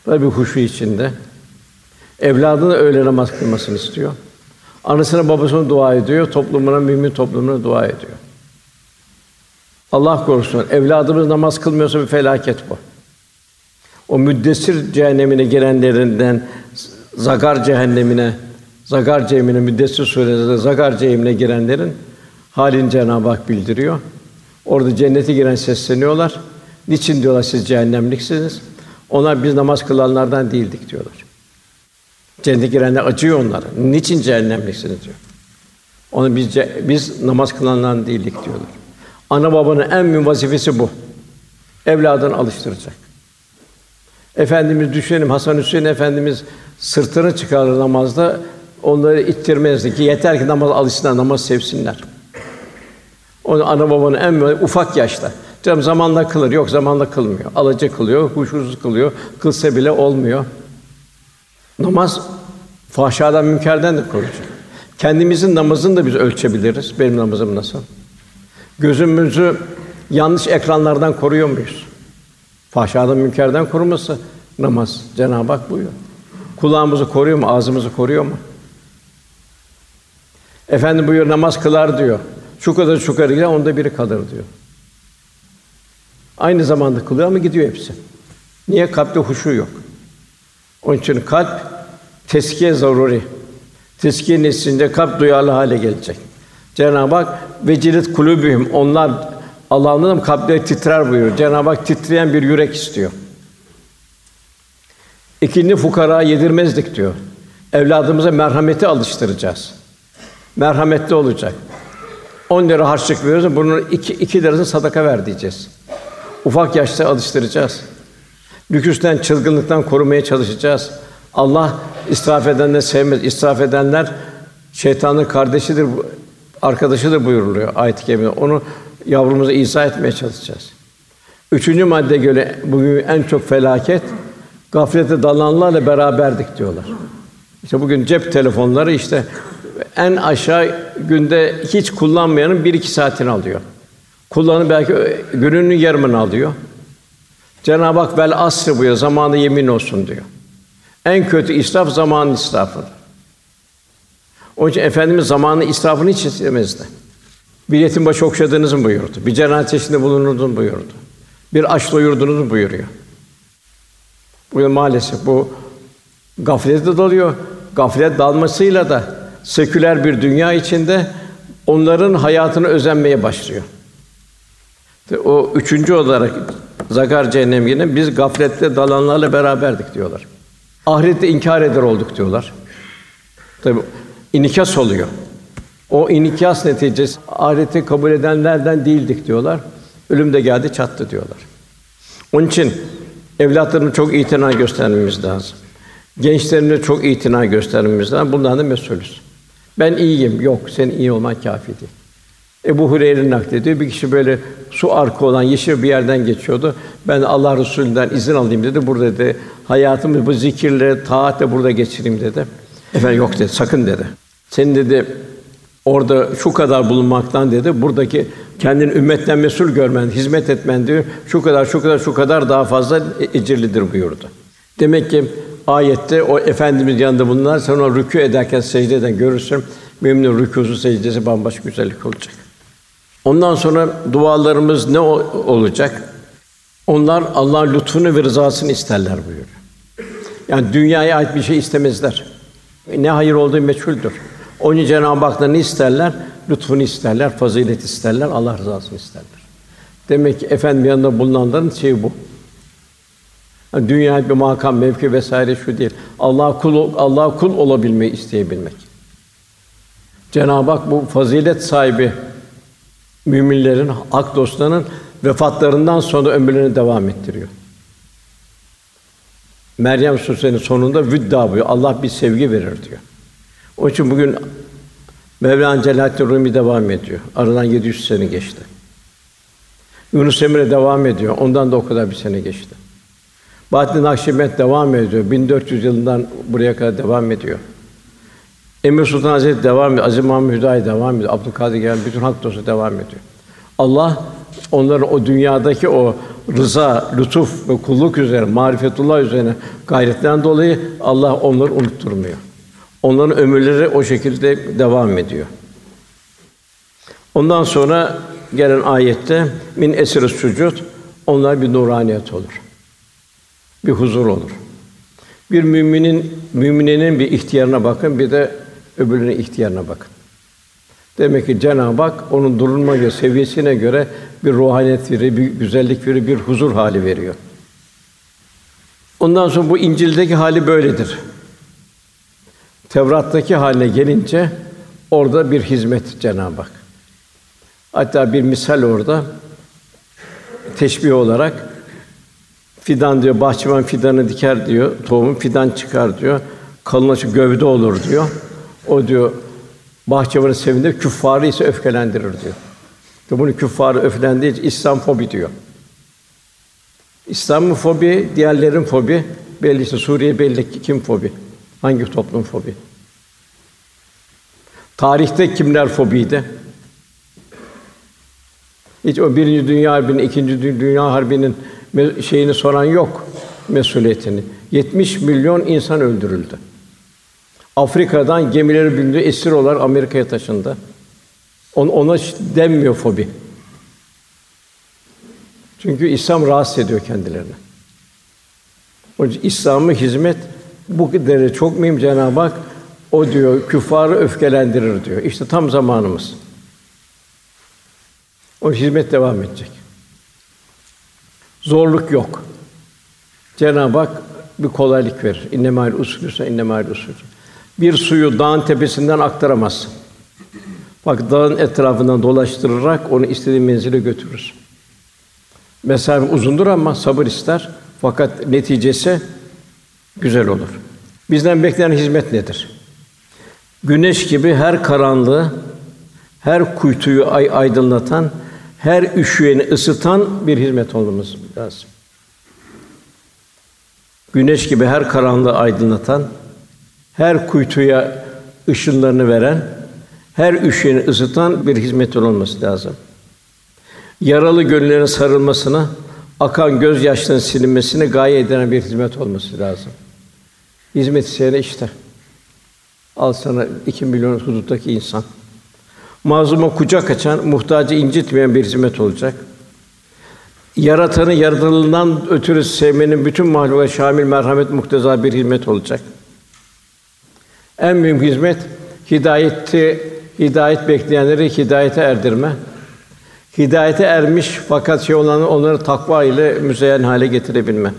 Bir huşu içinde. Evladına öyle namaz kılmasını istiyor. Anasına babasına dua ediyor, toplumuna, mümin toplumuna dua ediyor. Allah korusun, evladımız namaz kılmıyorsa bir felaket bu. O müddessir cehennemine girenlerinden Zagar cehennemine, Zagar cehennemine Müddessir suresinde Zagar cehennemine girenlerin halini Cenab-ı Hak bildiriyor. Orada cennete giren sesleniyorlar. Niçin diyorlar siz cehennemliksiniz? Onlar biz namaz kılanlardan değildik diyorlar. Cennete girenler acıyor onlara. Niçin cehennemliksiniz diyor. Onu biz biz namaz kılanlardan değildik diyorlar. Ana babanın en mühim vazifesi bu. Evladını alıştıracak. Efendimiz düşünelim Hasan Hüseyin Efendimiz sırtını çıkarır namazda onları ittirmezdi ki yeter ki namaz alışsınlar, namaz sevsinler. Onu ana babanın en ufak yaşta. Canım zamanla kılır, yok zamanla kılmıyor. Alaca kılıyor, huşusuz kılıyor. Kılsa bile olmuyor. Namaz fahşadan, münkerden de koruyacak. Kendimizin namazını da biz ölçebiliriz. Benim namazım nasıl? Gözümüzü yanlış ekranlardan koruyor muyuz? Fahşadan, münkerden koruması namaz. Cenab-ı Hak buyuruyor. Kulağımızı koruyor mu? Ağzımızı koruyor mu? Efendim buyuruyor namaz kılar diyor. Şu kadar şu kadar gider, onda biri kalır diyor. Aynı zamanda kılıyor ama gidiyor hepsi. Niye? Kalpte huşu yok. Onun için kalp teskiye zaruri. Teskiye neslinde kalp duyarlı hale gelecek. Cenab-ı Hak vecilet kulübühüm onlar Allah'ın kalpleri titrer buyuruyor. Cenab-ı Hak titreyen bir yürek istiyor. İkinci fukara yedirmezdik diyor. Evladımıza merhameti alıştıracağız. Merhametli olacak. 10 lira harçlık veriyoruz, bunun iki, iki lirasını sadaka ver diyeceğiz. Ufak yaşta alıştıracağız. Lüküsten, çılgınlıktan korumaya çalışacağız. Allah israf edenleri sevmez. İsraf edenler şeytanın kardeşidir, arkadaşıdır buyuruluyor ayet-i kerimede. Onu yavrumuza izah etmeye çalışacağız. Üçüncü madde göre bugün en çok felaket gaflete dalanlarla beraberdik diyorlar. İşte bugün cep telefonları işte en aşağı günde hiç kullanmayanın bir iki saatini alıyor. Kullanı belki gününün yarımını alıyor. Cenab-ı Hak vel asr buyuruyor, zamanı yemin olsun diyor. En kötü israf zaman israfıdır. Onun için Efendimiz zamanı israfını hiç istemezdi. Bir yetim başı okşadınız mı buyurdu. Bir cenazesinde bulunurdun mu buyurdu. Bir aç doyurdunuz mu buyuruyor. Bu maalesef bu gaflete dalıyor. Gaflet dalmasıyla da seküler bir dünya içinde onların hayatını özenmeye başlıyor. O üçüncü olarak Zakar cehennemine biz gaflette dalanlarla beraberdik diyorlar. Ahirette inkar eder olduk diyorlar. Tabi inikas oluyor. O inikas neticesi ahireti kabul edenlerden değildik diyorlar. Ölüm de geldi çattı diyorlar. Onun için evlatlarına çok itina göstermemiz lazım. Gençlerimize çok itina göstermemiz lazım. Bundan da mesulüz. Ben iyiyim. Yok, sen iyi olman kâfi değil. Ebu Hureyre naklediyor. Bir kişi böyle su arka olan yeşil bir yerden geçiyordu. Ben Allah Resulü'nden izin alayım dedi. Burada dedi. Hayatımı bu zikirle, taatle burada geçireyim dedi. Efendim yok dedi. Sakın dedi. Senin dedi orada şu kadar bulunmaktan dedi. Buradaki kendini ümmetten mesul görmen, hizmet etmen diyor. Şu kadar, şu kadar, şu kadar daha fazla ecirlidir buyurdu. Demek ki ayette o efendimiz yanında bunlar o rükû ederken secde eden görürsün. Mümin rükûsu secdesi bambaşka güzellik olacak. Ondan sonra dualarımız ne olacak? Onlar Allah'ın lütfunu ve rızasını isterler buyuruyor. Yani dünyaya ait bir şey istemezler. Ne hayır olduğu meçhuldür. Onun için Cenab-ı Hak'tan ne isterler? Lütfunu isterler, fazilet isterler, Allah rızasını isterler. Demek ki efendim yanında bulunanların şeyi bu. Yani dünya bir makam, mevki vesaire şu değil. Allah kul Allah kul olabilmeyi isteyebilmek. Cenab-ı Hak bu fazilet sahibi müminlerin, hak dostlarının vefatlarından sonra ömürlerini devam ettiriyor. Meryem Suresi'nin sonunda vüdda buyuruyor. Allah bir sevgi verir diyor. Onun için bugün Mevlana Celaleddin Rumi devam ediyor. Aradan 700 sene geçti. Yunus Emre devam ediyor. Ondan da o kadar bir sene geçti. Bahattin Nakşibend devam ediyor. 1400 yılından buraya kadar devam ediyor. Emir Sultan Hazretleri devam ediyor. Aziz Mahmud Hüdayi devam ediyor. Abdülkadir gelen bütün hak dostu devam ediyor. Allah onların o dünyadaki o rıza, lütuf ve kulluk üzerine, marifetullah üzerine gayretten dolayı Allah onları unutturmuyor. Onların ömürleri o şekilde devam ediyor. Ondan sonra gelen ayette min esir sucud onlar bir nuraniyet olur. Bir huzur olur. Bir müminin müminenin bir ihtiyarına bakın, bir de öbürünün ihtiyarına bakın. Demek ki Cenab-ı Hak onun durulma göre, seviyesine göre bir ruhaniyet veriyor, bir güzellik veriyor, bir huzur hali veriyor. Ondan sonra bu İncil'deki hali böyledir. Tevrat'taki haline gelince orada bir hizmet Cenab-ı Hak. Hatta bir misal orada teşbih olarak fidan diyor, bahçıvan fidanı diker diyor, tohum fidan çıkar diyor, kalınlaşır gövde olur diyor. O diyor bahçıvanı sevindir, küffarı ise öfkelendirir diyor. İşte bunu küffarı öfkelendiği için İslam fobi diyor. İslam fobi, diğerlerin fobi, belli işte Suriye belli ki kim fobi? Hangi toplum fobi? Tarihte kimler fobiydi? Hiç o birinci Dünya Harbi'nin, ikinci Dünya Harbi'nin şeyini soran yok mesuliyetini. 70 milyon insan öldürüldü. Afrika'dan gemileri bindi, esir olarak Amerika'ya taşındı. On, ona denmiyor fobi. Çünkü İslam rahatsız ediyor kendilerini. Onun için İslam'ı hizmet bu derece çok mühim Cenab-ı Hak o diyor küffarı öfkelendirir diyor. İşte tam zamanımız. O hizmet devam edecek. Zorluk yok. Cenab-ı Hak bir kolaylık verir. İnnemâl usrüse innemâl usrü. Bir suyu dağın tepesinden aktaramazsın. Bak dağın etrafından dolaştırarak onu istediğin menzile götürür. Mesafe uzundur ama sabır ister. Fakat neticesi güzel olur. Bizden beklenen hizmet nedir? Güneş gibi her karanlığı, her kuytuyu ay aydınlatan, her üşüyeni ısıtan bir hizmet olmamız lazım. Güneş gibi her karanlığı aydınlatan, her kuytuya ışınlarını veren, her üşüyeni ısıtan bir hizmet olması lazım. Yaralı gönüllerin sarılmasına, akan gözyaşlarının silinmesine gaye edilen bir hizmet olması lazım. Hizmet isteyene işte. Al sana iki milyon huduttaki insan. Mazluma kucak açan, muhtacı incitmeyen bir hizmet olacak. Yaratanı yaratılından ötürü sevmenin bütün mahluka şamil merhamet muhteza bir hizmet olacak. En büyük hizmet hidayeti hidayet bekleyenleri hidayete erdirme. Hidayete ermiş fakat şey olanı onları takva ile müzeyyen hale getirebilme.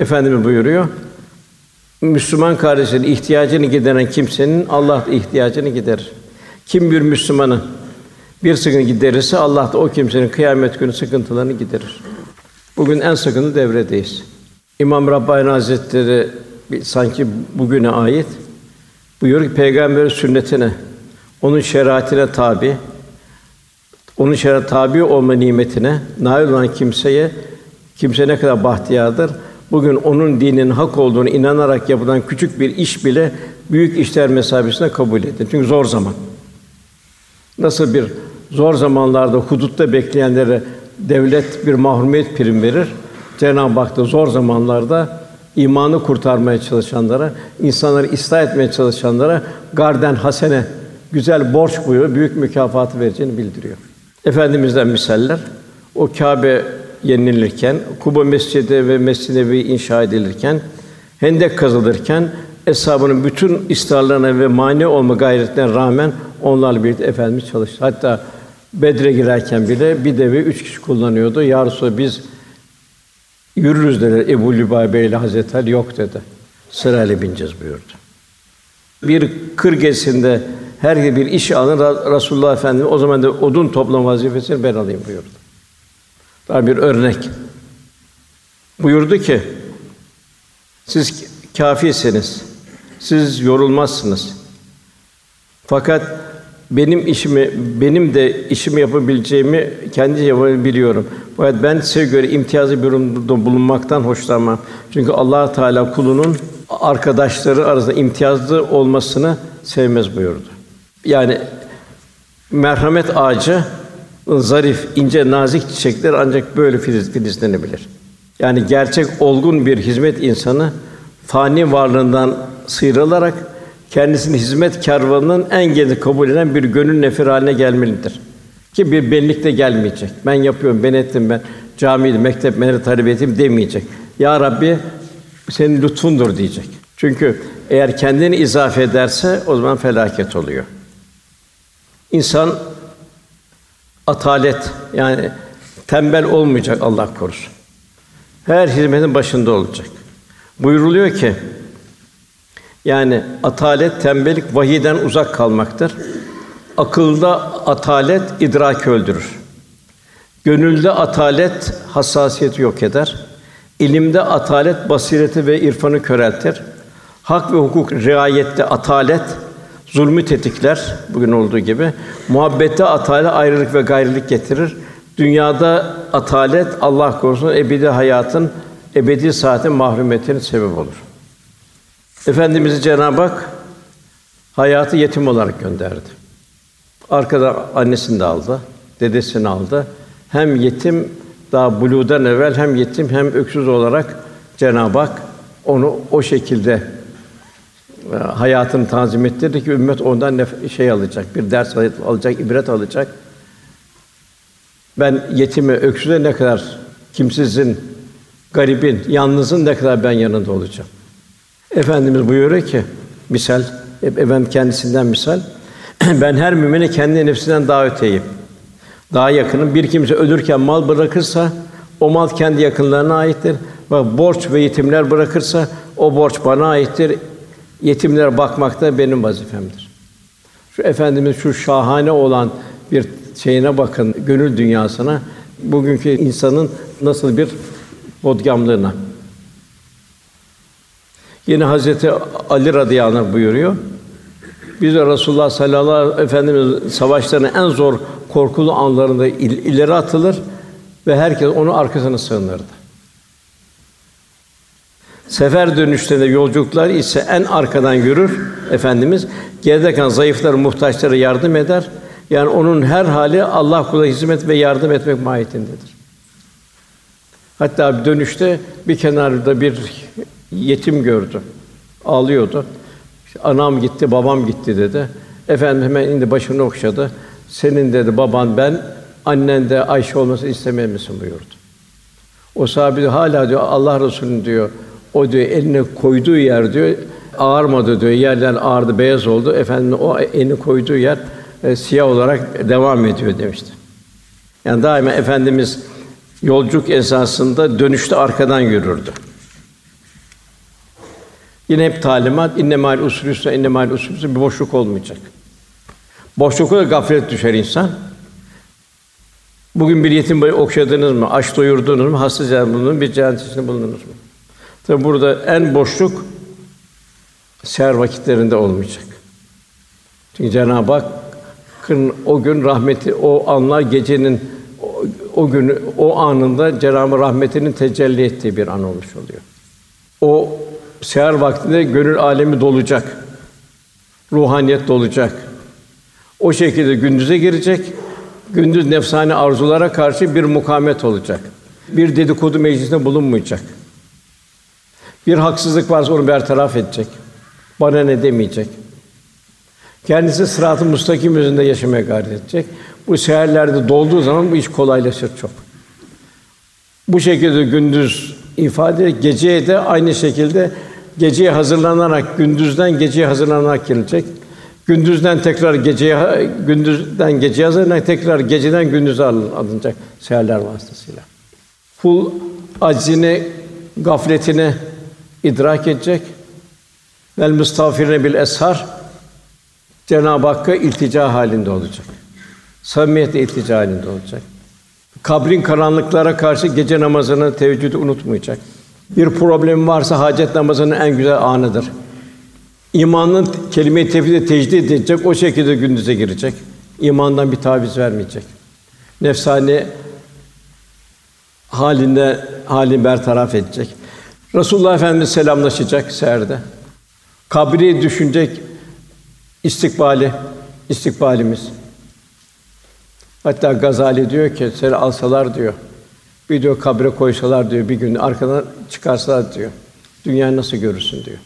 Efendimiz buyuruyor. Müslüman kardeşinin ihtiyacını gideren kimsenin Allah da ihtiyacını giderir. Kim bir Müslümanın bir sıkıntı giderirse Allah da o kimsenin kıyamet günü sıkıntılarını giderir. Bugün en sıkıntı devredeyiz. İmam Rabbani Hazretleri sanki bugüne ait buyuruyor ki peygamberin sünnetine, onun şeriatine tabi, onun şeriat tabi olma nimetine nail olan kimseye kimse ne kadar bahtiyardır. Bugün onun dininin hak olduğunu inanarak yapılan küçük bir iş bile büyük işler mesabesinde kabul edilir. Çünkü zor zaman. Nasıl bir zor zamanlarda hudutta bekleyenlere devlet bir mahrumiyet prim verir. Cenab-ı Hak da zor zamanlarda imanı kurtarmaya çalışanlara, insanları ıslah etmeye çalışanlara garden hasene güzel borç buyuruyor, büyük mükafatı vereceğini bildiriyor. Efendimizden misaller o Kâbe yenilirken, Kuba Mescidi ve Mescid-i inşa edilirken, hendek kazılırken eshabının bütün ısrarlarına ve mani olma gayretine rağmen onlarla birlikte efendimiz çalıştı. Hatta Bedre girerken bile bir deve üç kişi kullanıyordu. Ya Resulallah biz yürürüz dedi Ebu Lübabe ile Hazreti yok dedi. Sırayla bineceğiz buyurdu. Bir kır gezisinde her bir iş alın Resulullah Efendimiz o zaman da odun toplama vazifesini ben alayım buyurdu. Daha bir örnek. Buyurdu ki siz kâfisiniz. Siz yorulmazsınız. Fakat benim işimi, benim de işimi yapabileceğimi kendi yapabiliyorum. Fakat ben size göre imtiyazlı bir durumda bulunmaktan hoşlanmam. Çünkü Allah Teala kulunun arkadaşları arasında imtiyazlı olmasını sevmez buyurdu. Yani merhamet ağacı zarif, ince, nazik çiçekler ancak böyle filiz, filizlenebilir. Yani gerçek olgun bir hizmet insanı fani varlığından sıyrılarak kendisini hizmet kervanının en geniş kabul eden bir gönül nefir haline gelmelidir. Ki bir benlikte gelmeyecek. Ben yapıyorum, ben ettim, ben camiydi, mektep, meğer talep ettim demeyecek. Ya Rabbi senin lütfundur diyecek. Çünkü eğer kendini izafe ederse o zaman felaket oluyor. İnsan atalet yani tembel olmayacak Allah korusun. Her hizmetin başında olacak. Buyuruluyor ki yani atalet tembellik vahiden uzak kalmaktır. Akılda atalet idrak öldürür. Gönülde atalet hassasiyeti yok eder. İlimde atalet basireti ve irfanı köreltir. Hak ve hukuk riayette atalet zulmü tetikler bugün olduğu gibi. Muhabbette atalet ayrılık ve gayrılık getirir. Dünyada atalet Allah korusun ebedi hayatın ebedi saatin mahrumetinin sebep olur. Efendimizi Cenab-ı Hak hayatı yetim olarak gönderdi. Arkada annesini de aldı, dedesini aldı. Hem yetim daha buludan evvel hem yetim hem öksüz olarak Cenab-ı Hak onu o şekilde hayatını tanzim ettirdi ki ümmet ondan nef- şey alacak, bir ders alacak, ibret alacak. Ben yetime, öksüze ne kadar kimsizin, garibin, yalnızın ne kadar ben yanında olacağım. Efendimiz buyuruyor ki misal hep efendim kendisinden misal ben her mümine kendi nefsinden daha öteyim. Daha yakınım. Bir kimse ölürken mal bırakırsa o mal kendi yakınlarına aittir. Bak borç ve yetimler bırakırsa o borç bana aittir. Yetimlere bakmak da benim vazifemdir. Şu efendimiz şu şahane olan bir şeyine bakın, gönül dünyasına, bugünkü insanın nasıl bir bodgamlığına. Yine Hazreti Ali radıyallahu anh buyuruyor. Biz de Resulullah sallallahu aleyhi ve Efendimiz savaşların en zor korkulu anlarında il, ileri atılır ve herkes onu arkasına sığınırdı. Sefer dönüşlerinde yolculuklar ise en arkadan yürür Efendimiz. Geride kalan zayıfları, muhtaçlara yardım eder. Yani onun her hali Allah kula hizmet ve yardım etmek mahiyetindedir. Hatta dönüşte bir kenarda bir yetim gördü. Ağlıyordu. İşte anam gitti, babam gitti dedi. Efendim hemen indi başını okşadı. Senin dedi baban ben, annen de Ayşe olmasını istemez buyurdu. O sahabe hala diyor Allah Resulü diyor. O diyor eline koyduğu yer diyor ağarmadı diyor. Yerden ağardı, beyaz oldu. Efendim o elini koyduğu yer e, siyah olarak devam ediyor demişti. Yani daima efendimiz yolculuk esasında dönüşte arkadan yürürdü. Yine hep talimat inne mal usrüse inne mal usrüse bir boşluk olmayacak. Boşlukta gaflet düşer insan. Bugün bir yetim okşadınız mı? Aç doyurdunuz mu? Hasta bulundunuz Bir ciharetçisinde bulundunuz mu? Tabi burada en boşluk seher vakitlerinde olmayacak. Çünkü Cenab-ı Hakk'ın o gün rahmeti, o anlar gecenin o, o günü, o anında Cenab-ı rahmetinin tecelli ettiği bir an olmuş oluyor. O seher vaktinde gönül alemi dolacak. Ruhaniyet dolacak. O şekilde gündüze girecek. Gündüz nefsani arzulara karşı bir mukamet olacak. Bir dedikodu meclisinde bulunmayacak. Bir haksızlık varsa onu bertaraf edecek. Bana ne demeyecek. Kendisi sırat-ı müstakim üzerinde yaşamaya gayret edecek. Bu seherlerde dolduğu zaman bu iş kolaylaşır çok. Bu şekilde gündüz ifade, geceye de aynı şekilde Geceye hazırlanarak gündüzden geceye hazırlanarak gelecek. Gündüzden tekrar geceye gündüzden geceye hazırlanarak tekrar geceden gündüze alınacak seherler vasıtasıyla. Kul aczini, gafletini idrak edecek. Vel mustafirine bil eshar Cenab-ı Hakk'a iltica halinde olacak. Samimiyetle iltica halinde olacak. Kabrin karanlıklara karşı gece namazını, teheccüdü unutmayacak. Bir problem varsa hacet namazının en güzel anıdır. İmanın kelime-i tevhidi tecdid edecek, o şekilde gündüze girecek. İmandan bir taviz vermeyecek. Nefsani halinde halini bertaraf edecek. Resulullah Efendimiz selamlaşacak seherde. Kabri düşünecek istikbali, istikbalimiz. Hatta Gazali diyor ki seni alsalar diyor. Bir diyor kabre koysalar diyor bir gün arkadan çıkarsalar diyor. Dünyayı nasıl görürsün diyor.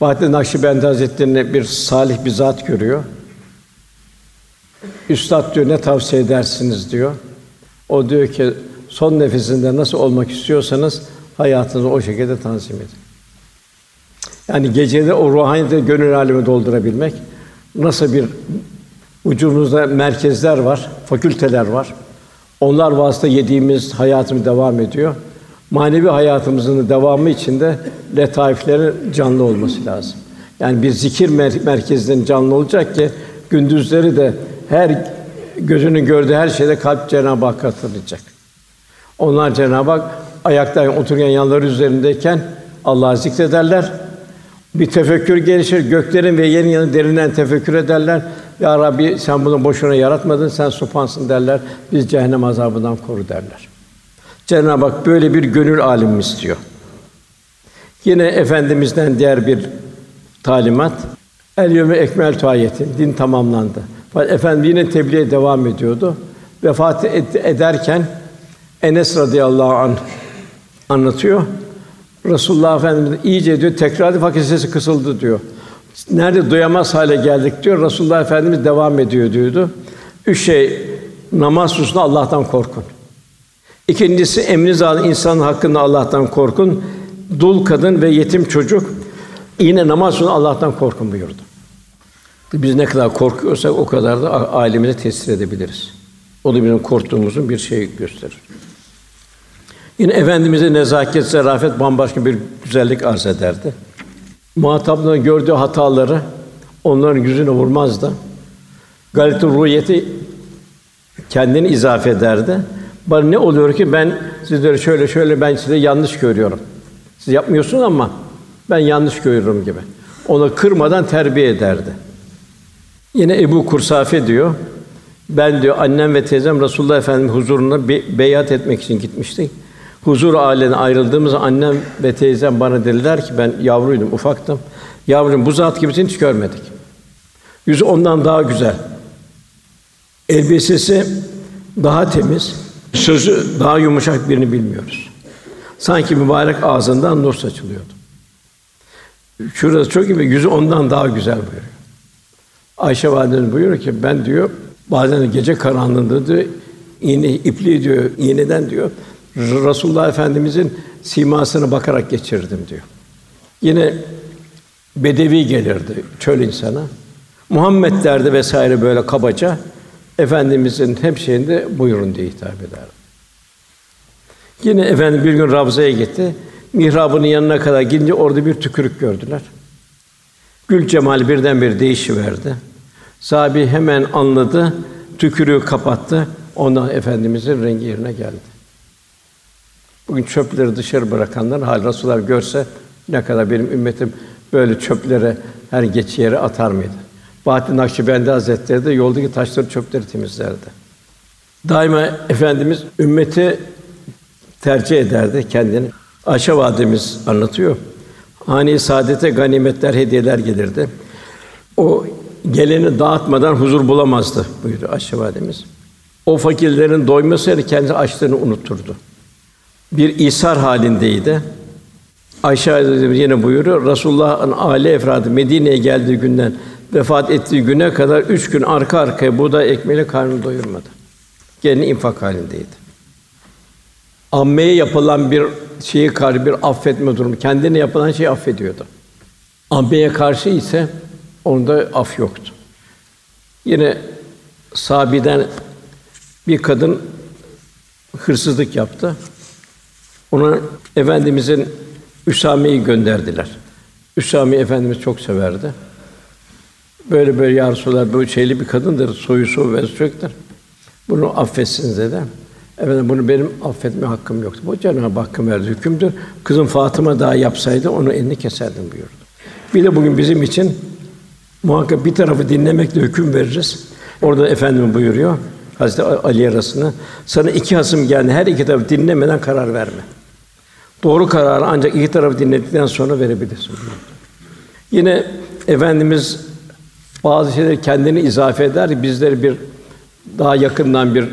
Bahattin Nakşibendi Hazretleri'ni bir salih bir zat görüyor. Üstad diyor ne tavsiye edersiniz diyor. O diyor ki son nefesinde nasıl olmak istiyorsanız hayatınızı o şekilde tanzim edin. Yani gecede o ruhaniyete gönül alemi doldurabilmek nasıl bir vücudumuzda merkezler var, fakülteler var. Onlar vasıta yediğimiz hayatımız devam ediyor. Manevi hayatımızın devamı için de letaiflerin canlı olması lazım. Yani bir zikir mer- merkezinin canlı olacak ki gündüzleri de her gözünün gördüğü her şeyde kalp Cenab-ı Hakk'ı hatırlayacak. Onlar Cenab-ı Hak ayakta otururken yanları üzerindeyken Allah'ı zikrederler. Bir tefekkür gelişir. Göklerin ve yerin yanı derinden tefekkür ederler. Ya Rabbi sen bunu boşuna yaratmadın. Sen supansın derler. Biz cehennem azabından koru derler. Cenab-ı Hak böyle bir gönül alimi istiyor. Yine efendimizden diğer bir talimat. El yevme ekmel ayetin din tamamlandı. Efendim yine tebliğe devam ediyordu. Vefat ed- ederken Enes radıyallahu anh anlatıyor. Resulullah Efendimiz iyice diyor tekrar fakat sesi kısıldı diyor. Nerede duyamaz hale geldik diyor. Resulullah Efendimiz devam ediyor diyordu. Üç şey namaz hususunda Allah'tan korkun. İkincisi emriniz alın insanın hakkında Allah'tan korkun. Dul kadın ve yetim çocuk yine namaz hususunda Allah'tan korkun buyurdu. Biz ne kadar korkuyorsak o kadar da ailemize tesir edebiliriz. O da bizim korktuğumuzun bir şeyi gösterir. Yine efendimize nezaket, zarafet bambaşka bir güzellik arz ederdi. Muhatapların gördüğü hataları onların yüzüne vurmazdı. Galet ruhiyeti kendini izafe ederdi. Bana ne oluyor ki ben sizleri şöyle şöyle ben size yanlış görüyorum. Siz yapmıyorsunuz ama ben yanlış görüyorum gibi. Onu kırmadan terbiye ederdi. Yine Ebu Kursafe diyor. Ben diyor annem ve teyzem Resulullah Efendimiz huzuruna be- beyat etmek için gitmiştik. Huzur ailene ayrıldığımız annem ve teyzem bana dediler ki ben yavruydum, ufaktım. Yavrum bu zat gibisini hiç görmedik. Yüzü ondan daha güzel. Elbisesi daha temiz, sözü daha yumuşak birini bilmiyoruz. Sanki mübarek ağzından nur saçılıyordu. Şurası çok gibi yüzü ondan daha güzel buyuruyor. Ayşe validemiz buyuruyor ki ben diyor bazen gece karanlığında diyor iğne ipliği diyor iğneden diyor Resulullah Efendimizin simasına bakarak geçirdim diyor. Yine bedevi gelirdi çöl insana. Muhammed derdi vesaire böyle kabaca efendimizin hep şeyinde buyurun diye hitap eder. Yine efendim bir gün Ravza'ya gitti. Mihrabının yanına kadar gidince orada bir tükürük gördüler. Gül cemal birdenbire değişiverdi. Sahabi hemen anladı, tükürüğü kapattı. Ondan efendimizin rengi yerine geldi. Bugün çöpleri dışarı bırakanlar hal Resulullah görse ne kadar benim ümmetim böyle çöplere her geç yere atar mıydı? Bahattin Nakşibendi Hazretleri de yoldaki taşları çöpleri temizlerdi. Daima efendimiz ümmeti tercih ederdi kendini. Ayşe validemiz anlatıyor. Hani saadete ganimetler, hediyeler gelirdi. O geleni dağıtmadan huzur bulamazdı buyurdu Ayşe validemiz. O fakirlerin doyması kendi açlığını unutturdu. Bir isar halindeydi. Ayşe validemiz yine buyuruyor. Resulullah'ın aile efradı Medine'ye geldiği günden vefat ettiği güne kadar üç gün arka arkaya buğday ekmeğiyle karnını doyurmadı. Gelini infak halindeydi. ammeye yapılan bir şeyi karşı bir affetme durumu. Kendine yapılan şeyi affediyordu. Ammeye karşı ise onda af yoktu. Yine sahabeden bir kadın hırsızlık yaptı. Ona efendimizin Üsame'yi gönderdiler. Üsame efendimiz çok severdi. Böyle böyle ya Resulallah, böyle şeyli bir kadındır, soyu soğu ve çocuktur. Bunu affetsiniz dedi. Efendim bunu benim affetme hakkım yoktu. Bu Cenab-ı Hakk'ın verdiği hükümdür. Kızım Fatıma daha yapsaydı onu elini keserdim buyurdu. Bir de bugün bizim için muhakkak bir tarafı dinlemekle hüküm veririz. Orada efendim buyuruyor. Hazreti Ali arasında sana iki hasım geldi. Her iki tarafı dinlemeden karar verme. Doğru kararı ancak iki tarafı dinledikten sonra. Buyurdu. Yine efendimiz bazı şeyleri kendini izafe eder, bizleri bir daha yakından bir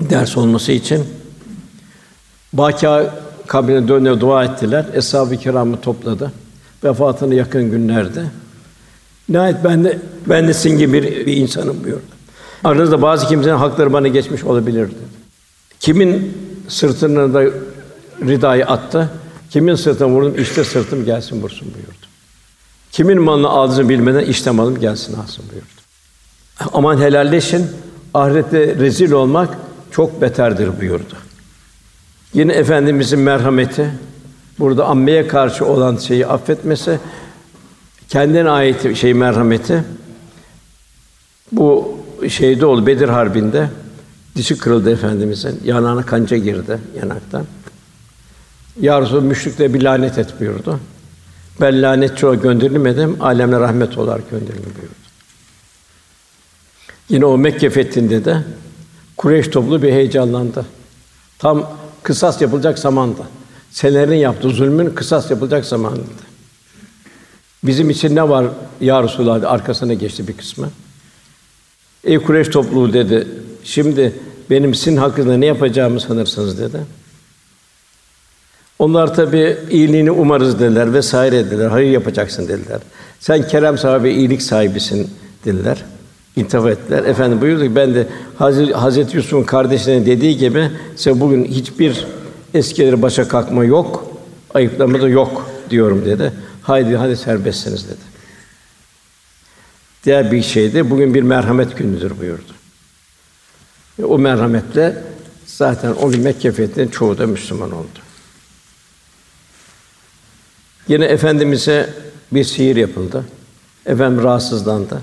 ders olması için Bâkâ kabrine dönüyor dua ettiler. Eshab-ı kiramı topladı. Vefatına yakın günlerde. Nihayet ben de ben de sizin gibi bir, bir insanım buyurdu. Aranızda bazı kimsenin hakları bana geçmiş olabilir dedi. Kimin sırtına da ridayı attı, kimin sırtına vurdum, işte sırtım gelsin vursun buyurdu. Kimin malını aldığını bilmeden işte malım gelsin alsın buyurdu. Aman helalleşin, ahirette rezil olmak çok beterdir buyurdu. Yine efendimizin merhameti burada ammeye karşı olan şeyi affetmesi kendine ait şey merhameti bu şeyde oldu Bedir Harbi'nde dişi kırıldı efendimizin. Yanağına kanca girdi yanaktan. Ya Resulallah müşrikle bir lanet et buyurdu. Ben lanet çoğu gönderilmedim, alemle rahmet olarak gönderildim buyurdu. Yine o Mekke fethinde de Kureyş toplu bir heyecanlandı. Tam kısas yapılacak zamanda. Senelerin yaptığı zulmün kısas yapılacak zamanıydı. Bizim için ne var ya Resulallah arkasına geçti bir kısmı. Ey Kureyş topluluğu dedi. Şimdi benim sizin hakkında ne yapacağımı sanırsınız dedi. Onlar tabi iyiliğini umarız dediler vesaire dediler. Hayır yapacaksın dediler. Sen kerem sahibi, iyilik sahibisin dediler. İntihap ettiler. Efendim buyurdu ki ben de Hazreti, Yusuf'un kardeşlerine dediği gibi size bugün hiçbir eskileri başa kalkma yok, ayıplama da yok diyorum dedi. Haydi hadi serbestsiniz dedi. Diğer bir şeydi. Bugün bir merhamet günüdür buyurdu. E, o merhametle zaten o gün Mekke fethinin çoğu da Müslüman oldu. Yine efendimize bir sihir yapıldı. Efendim rahatsızlandı.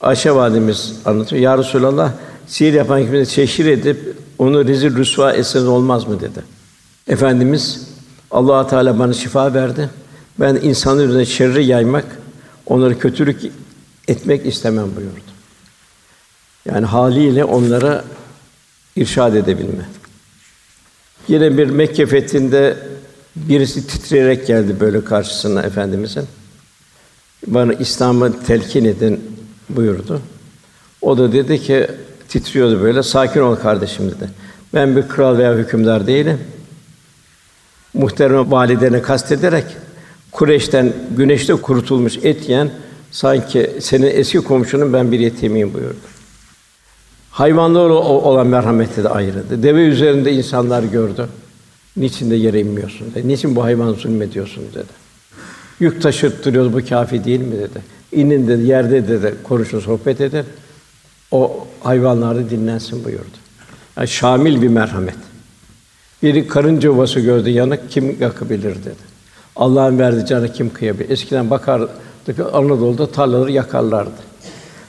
Ayşe validemiz anlatıyor. Ya Resulallah sihir yapan kimse teşhir edip onu rezil rüsva etseniz olmaz mı dedi. Efendimiz Allah Teala bana şifa verdi. Ben insanların üzerine şerri yaymak, onları kötülük etmek istemem buyurdu. Yani haliyle onlara irşad edebilme. Yine bir Mekke fethinde birisi titreyerek geldi böyle karşısına efendimizin. Bana İslam'ı telkin edin buyurdu. O da dedi ki titriyordu böyle. Sakin ol kardeşim dedi. Ben bir kral veya hükümdar değilim. Muhterem validene kastederek Kureş'ten güneşte kurutulmuş et yiyen sanki senin eski komşunun ben bir yetimiyim buyurdu. Hayvanlara olan merhameti de ayrıdı. Deve üzerinde insanlar gördü. Niçin de yere inmiyorsun dedi. Niçin bu hayvan zulmediyorsun dedi. Yük taşıttırıyoruz bu kafi değil mi dedi. İnin dedi yerde dedi konuşun sohbet eder. O hayvanları dinlensin buyurdu. Yani şamil bir merhamet. Biri karınca yuvası gördü yanık kim yakabilir dedi. Allah'ın verdiği canı kim kıyabilir? Eskiden bakardık Anadolu'da tarlaları yakarlardı.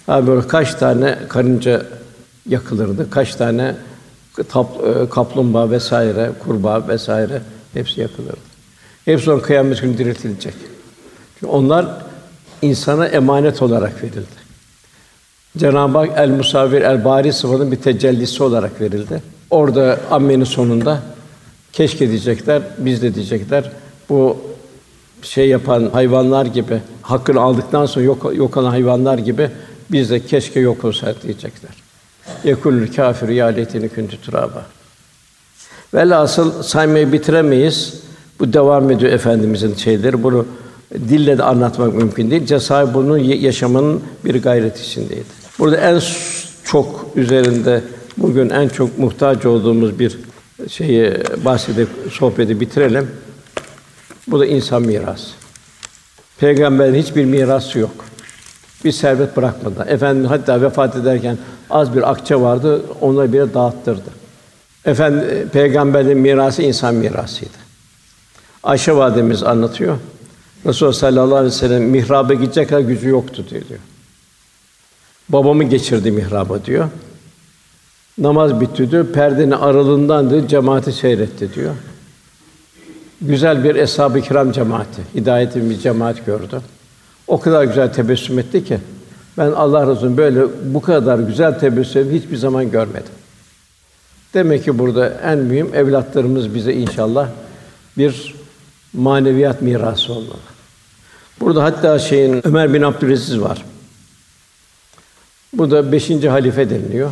Ha böyle kaç tane karınca yakılırdı, kaç tane kaplumbağa vesaire, kurbağa vesaire hepsi yakılırdı. Hepsi on kıyamet günü diriltilecek. Çünkü onlar insana emanet olarak verildi. Cenab-ı Hak el musavvir el bari sıfatının bir tecellisi olarak verildi. Orada ammenin sonunda keşke diyecekler, biz de diyecekler. Bu şey yapan hayvanlar gibi hakkını aldıktan sonra yok yok olan hayvanlar gibi biz de keşke yok olsaydık diyecekler. Yekulül kâfir ya leyteni kuntu turaba. Velhasıl saymayı bitiremeyiz. Bu devam ediyor efendimizin şeyleri. Bunu dille de anlatmak mümkün değil. Cesaret bunun yaşamanın bir gayret içindeydi. Burada en çok üzerinde bugün en çok muhtaç olduğumuz bir şeyi bahsedip sohbeti bitirelim. Bu da insan mirası. Peygamberin hiçbir mirası yok. Bir servet bırakmadı. Efendim hatta vefat ederken az bir akçe vardı, onları bile dağıttırdı. Efendi peygamberin mirası insan mirasıydı. Ayşe validemiz anlatıyor. Resulullah sallallahu aleyhi ve sellem mihraba gidecek kadar gücü yoktu diyor. Babamı geçirdi mihraba diyor. Namaz bitti diyor. Perdenin aralığından diyor, cemaati seyretti diyor. Güzel bir eshab-ı kiram cemaati, hidayetli bir cemaat gördü. O kadar güzel tebessüm etti ki ben Allah Resulü'nün böyle bu kadar güzel tebessüm hiçbir zaman görmedim. Demek ki burada en mühim evlatlarımız bize inşallah bir maneviyat mirası olmalı. Burada hatta şeyin Ömer bin Abdülaziz var. Bu da beşinci halife deniliyor.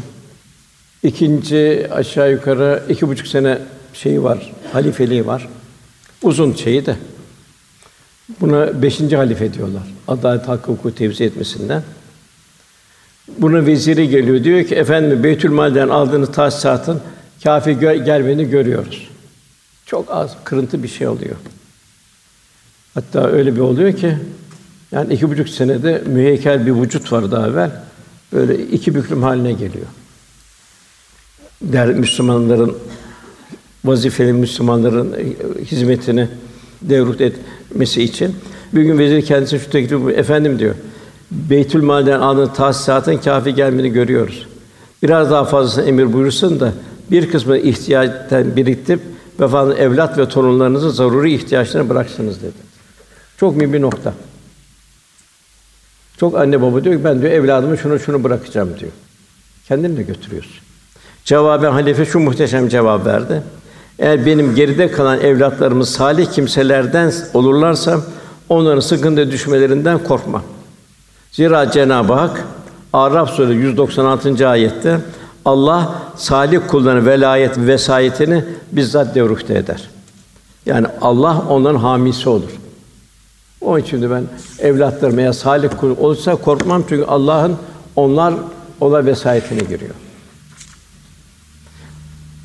İkinci aşağı yukarı iki buçuk sene şeyi var, halifeliği var. Uzun şeyi de. Buna beşinci halife diyorlar. Adalet hakkı hukuku tevzi etmesinden. Buna veziri geliyor diyor ki efendim Beytülmal'den aldığınız tahsisatın kâfi gö- gelmeni görüyoruz. Çok az kırıntı bir şey oluyor. Hatta öyle bir oluyor ki yani iki buçuk senede müheykel bir vücut var daha evvel. Böyle iki büklüm haline geliyor. Der Müslümanların vazifeli Müslümanların hizmetini devrut etmesi için bir gün vezir kendisi şu teklif efendim diyor. Beytülmal'den aldığın tahsisatın kafi gelmeni görüyoruz. Biraz daha fazlasını emir buyursun da bir kısmı ihtiyaçtan biriktirip vefanın evlat ve torunlarınızın zaruri ihtiyaçlarını bıraksınız dedi. Çok mühim bir nokta. Çok anne baba diyor ki ben diyor evladımı şunu şunu bırakacağım diyor. Kendini de götürüyorsun. Cevaben halife şu muhteşem cevap verdi. Eğer benim geride kalan evlatlarımız salih kimselerden olurlarsa onların sıkıntı düşmelerinden korkma. Zira Cenab-ı Hak Araf Suresi 196. ayette Allah salih kullarının velayet vesayetini bizzat devrukte eder. Yani Allah onların hamisi olur. O için de ben evlatlarım eğer salih kul olursa korkmam çünkü Allah'ın onlar ola vesayetine giriyor.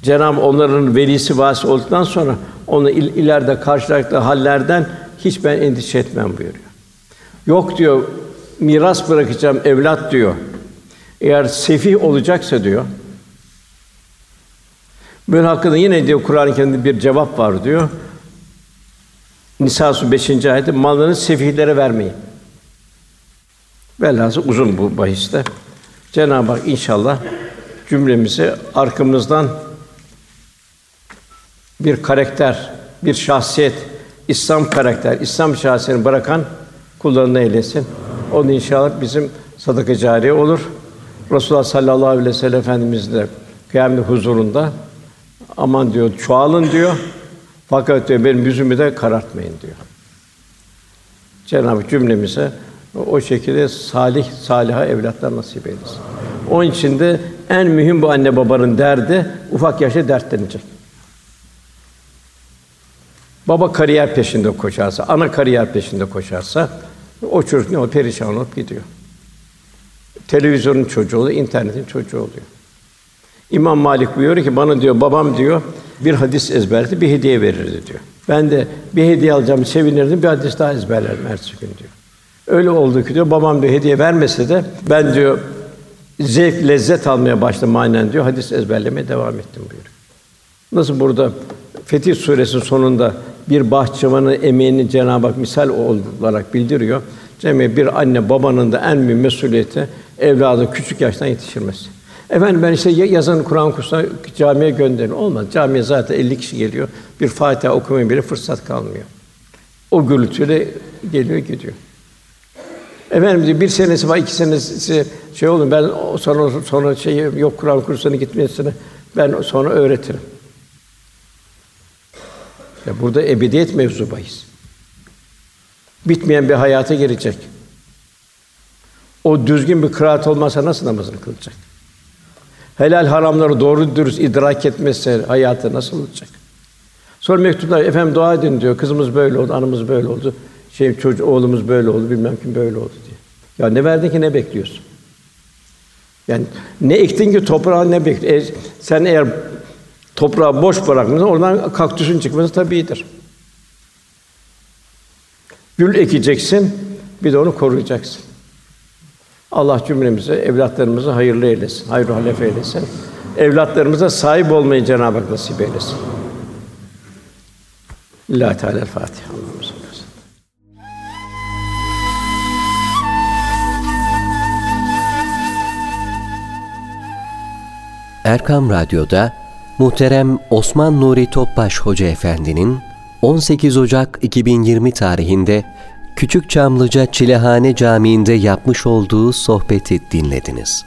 Cenab-ı onların velisi vasi olduktan sonra onu il, ileride karşılaştığı hallerden hiç ben endişe etmem buyuruyor. Yok diyor miras bırakacağım evlat diyor. Eğer sefih olacaksa diyor. Böyle hakkında yine diyor Kur'an-ı Kerim'de bir cevap var diyor. Nisa Suresi 5. ayette malını sefihlere vermeyin. Velhâsıl uzun bu bahiste. Cenab-ı Hak inşallah cümlemizi arkamızdan bir karakter, bir şahsiyet, İslam karakter, İslam şahsiyetini bırakan kullarını eylesin. O da inşallah bizim sadaka cariye olur. Resulullah sallallahu aleyhi ve sellem Efendimiz de kıyamet huzurunda aman diyor çoğalın diyor. Fakat diyor benim yüzümü de karartmayın diyor. Cenab-ı cümlemize o şekilde salih saliha evlatlar nasip eylesin. Onun için de en mühim bu anne babanın derdi ufak yaşta dertlenecek. Baba kariyer peşinde koşarsa, ana kariyer peşinde koşarsa o çocuk ne olur? Perişan olup gidiyor. Televizyonun çocuğu oluyor, internetin çocuğu oluyor. İmam Malik buyuruyor ki bana diyor babam diyor bir hadis ezberledi, bir hediye verirdi diyor. Ben de bir hediye alacağım sevinirdim, bir hadis daha ezberlerim ertesi gün diyor. Öyle oldu ki diyor babam diyor hediye vermese de ben diyor zevk lezzet almaya başladım manen diyor hadis ezberlemeye devam ettim buyuruyor. Nasıl burada Fetih Suresinin sonunda bir bahçıvanın emeğini Cenab-ı Hak misal olarak bildiriyor. Cemil bir anne babanın da en büyük mesuliyeti evladı küçük yaştan yetiştirmesi. Efendim ben işte yazın Kur'an kursuna camiye gönderin. Olmaz. Camiye zaten 50 kişi geliyor. Bir Fatiha okumaya bile fırsat kalmıyor. O gürültüyle geliyor gidiyor. Efendim diyor, bir senesi var, iki senesi şey olur. Ben sonra sonra şey yok Kur'an kursuna gitmesini ben sonra öğretirim. Ya burada ebediyet mevzu bahis. Bitmeyen bir hayata girecek. O düzgün bir kıraat olmasa nasıl namazını kılacak? Helal haramları doğru dürüst idrak etmezse hayatı nasıl olacak? Sonra mektuplar efendim dua edin diyor. Kızımız böyle oldu, anımız böyle oldu. Şey çocuk oğlumuz böyle oldu, bilmem kim böyle oldu diye. Ya ne verdin ki ne bekliyorsun? Yani ne ektin ki toprağa ne bekliyorsun? E, sen eğer Toprağı boş bırakmanız, oradan kaktüsün çıkması tabiidir. Gül ekeceksin, bir de onu koruyacaksın. Allah cümlemize, evlatlarımızı hayırlı eylesin, hayırlı halef eylesin. Evlatlarımıza sahip olmayı Cenab-ı Hak nasip eylesin. Lillahi Teala Fatiha. Erkam Radyo'da muhterem Osman Nuri Topbaş Hoca Efendi'nin 18 Ocak 2020 tarihinde Küçük Çamlıca Çilehane Camii'nde yapmış olduğu sohbeti dinlediniz.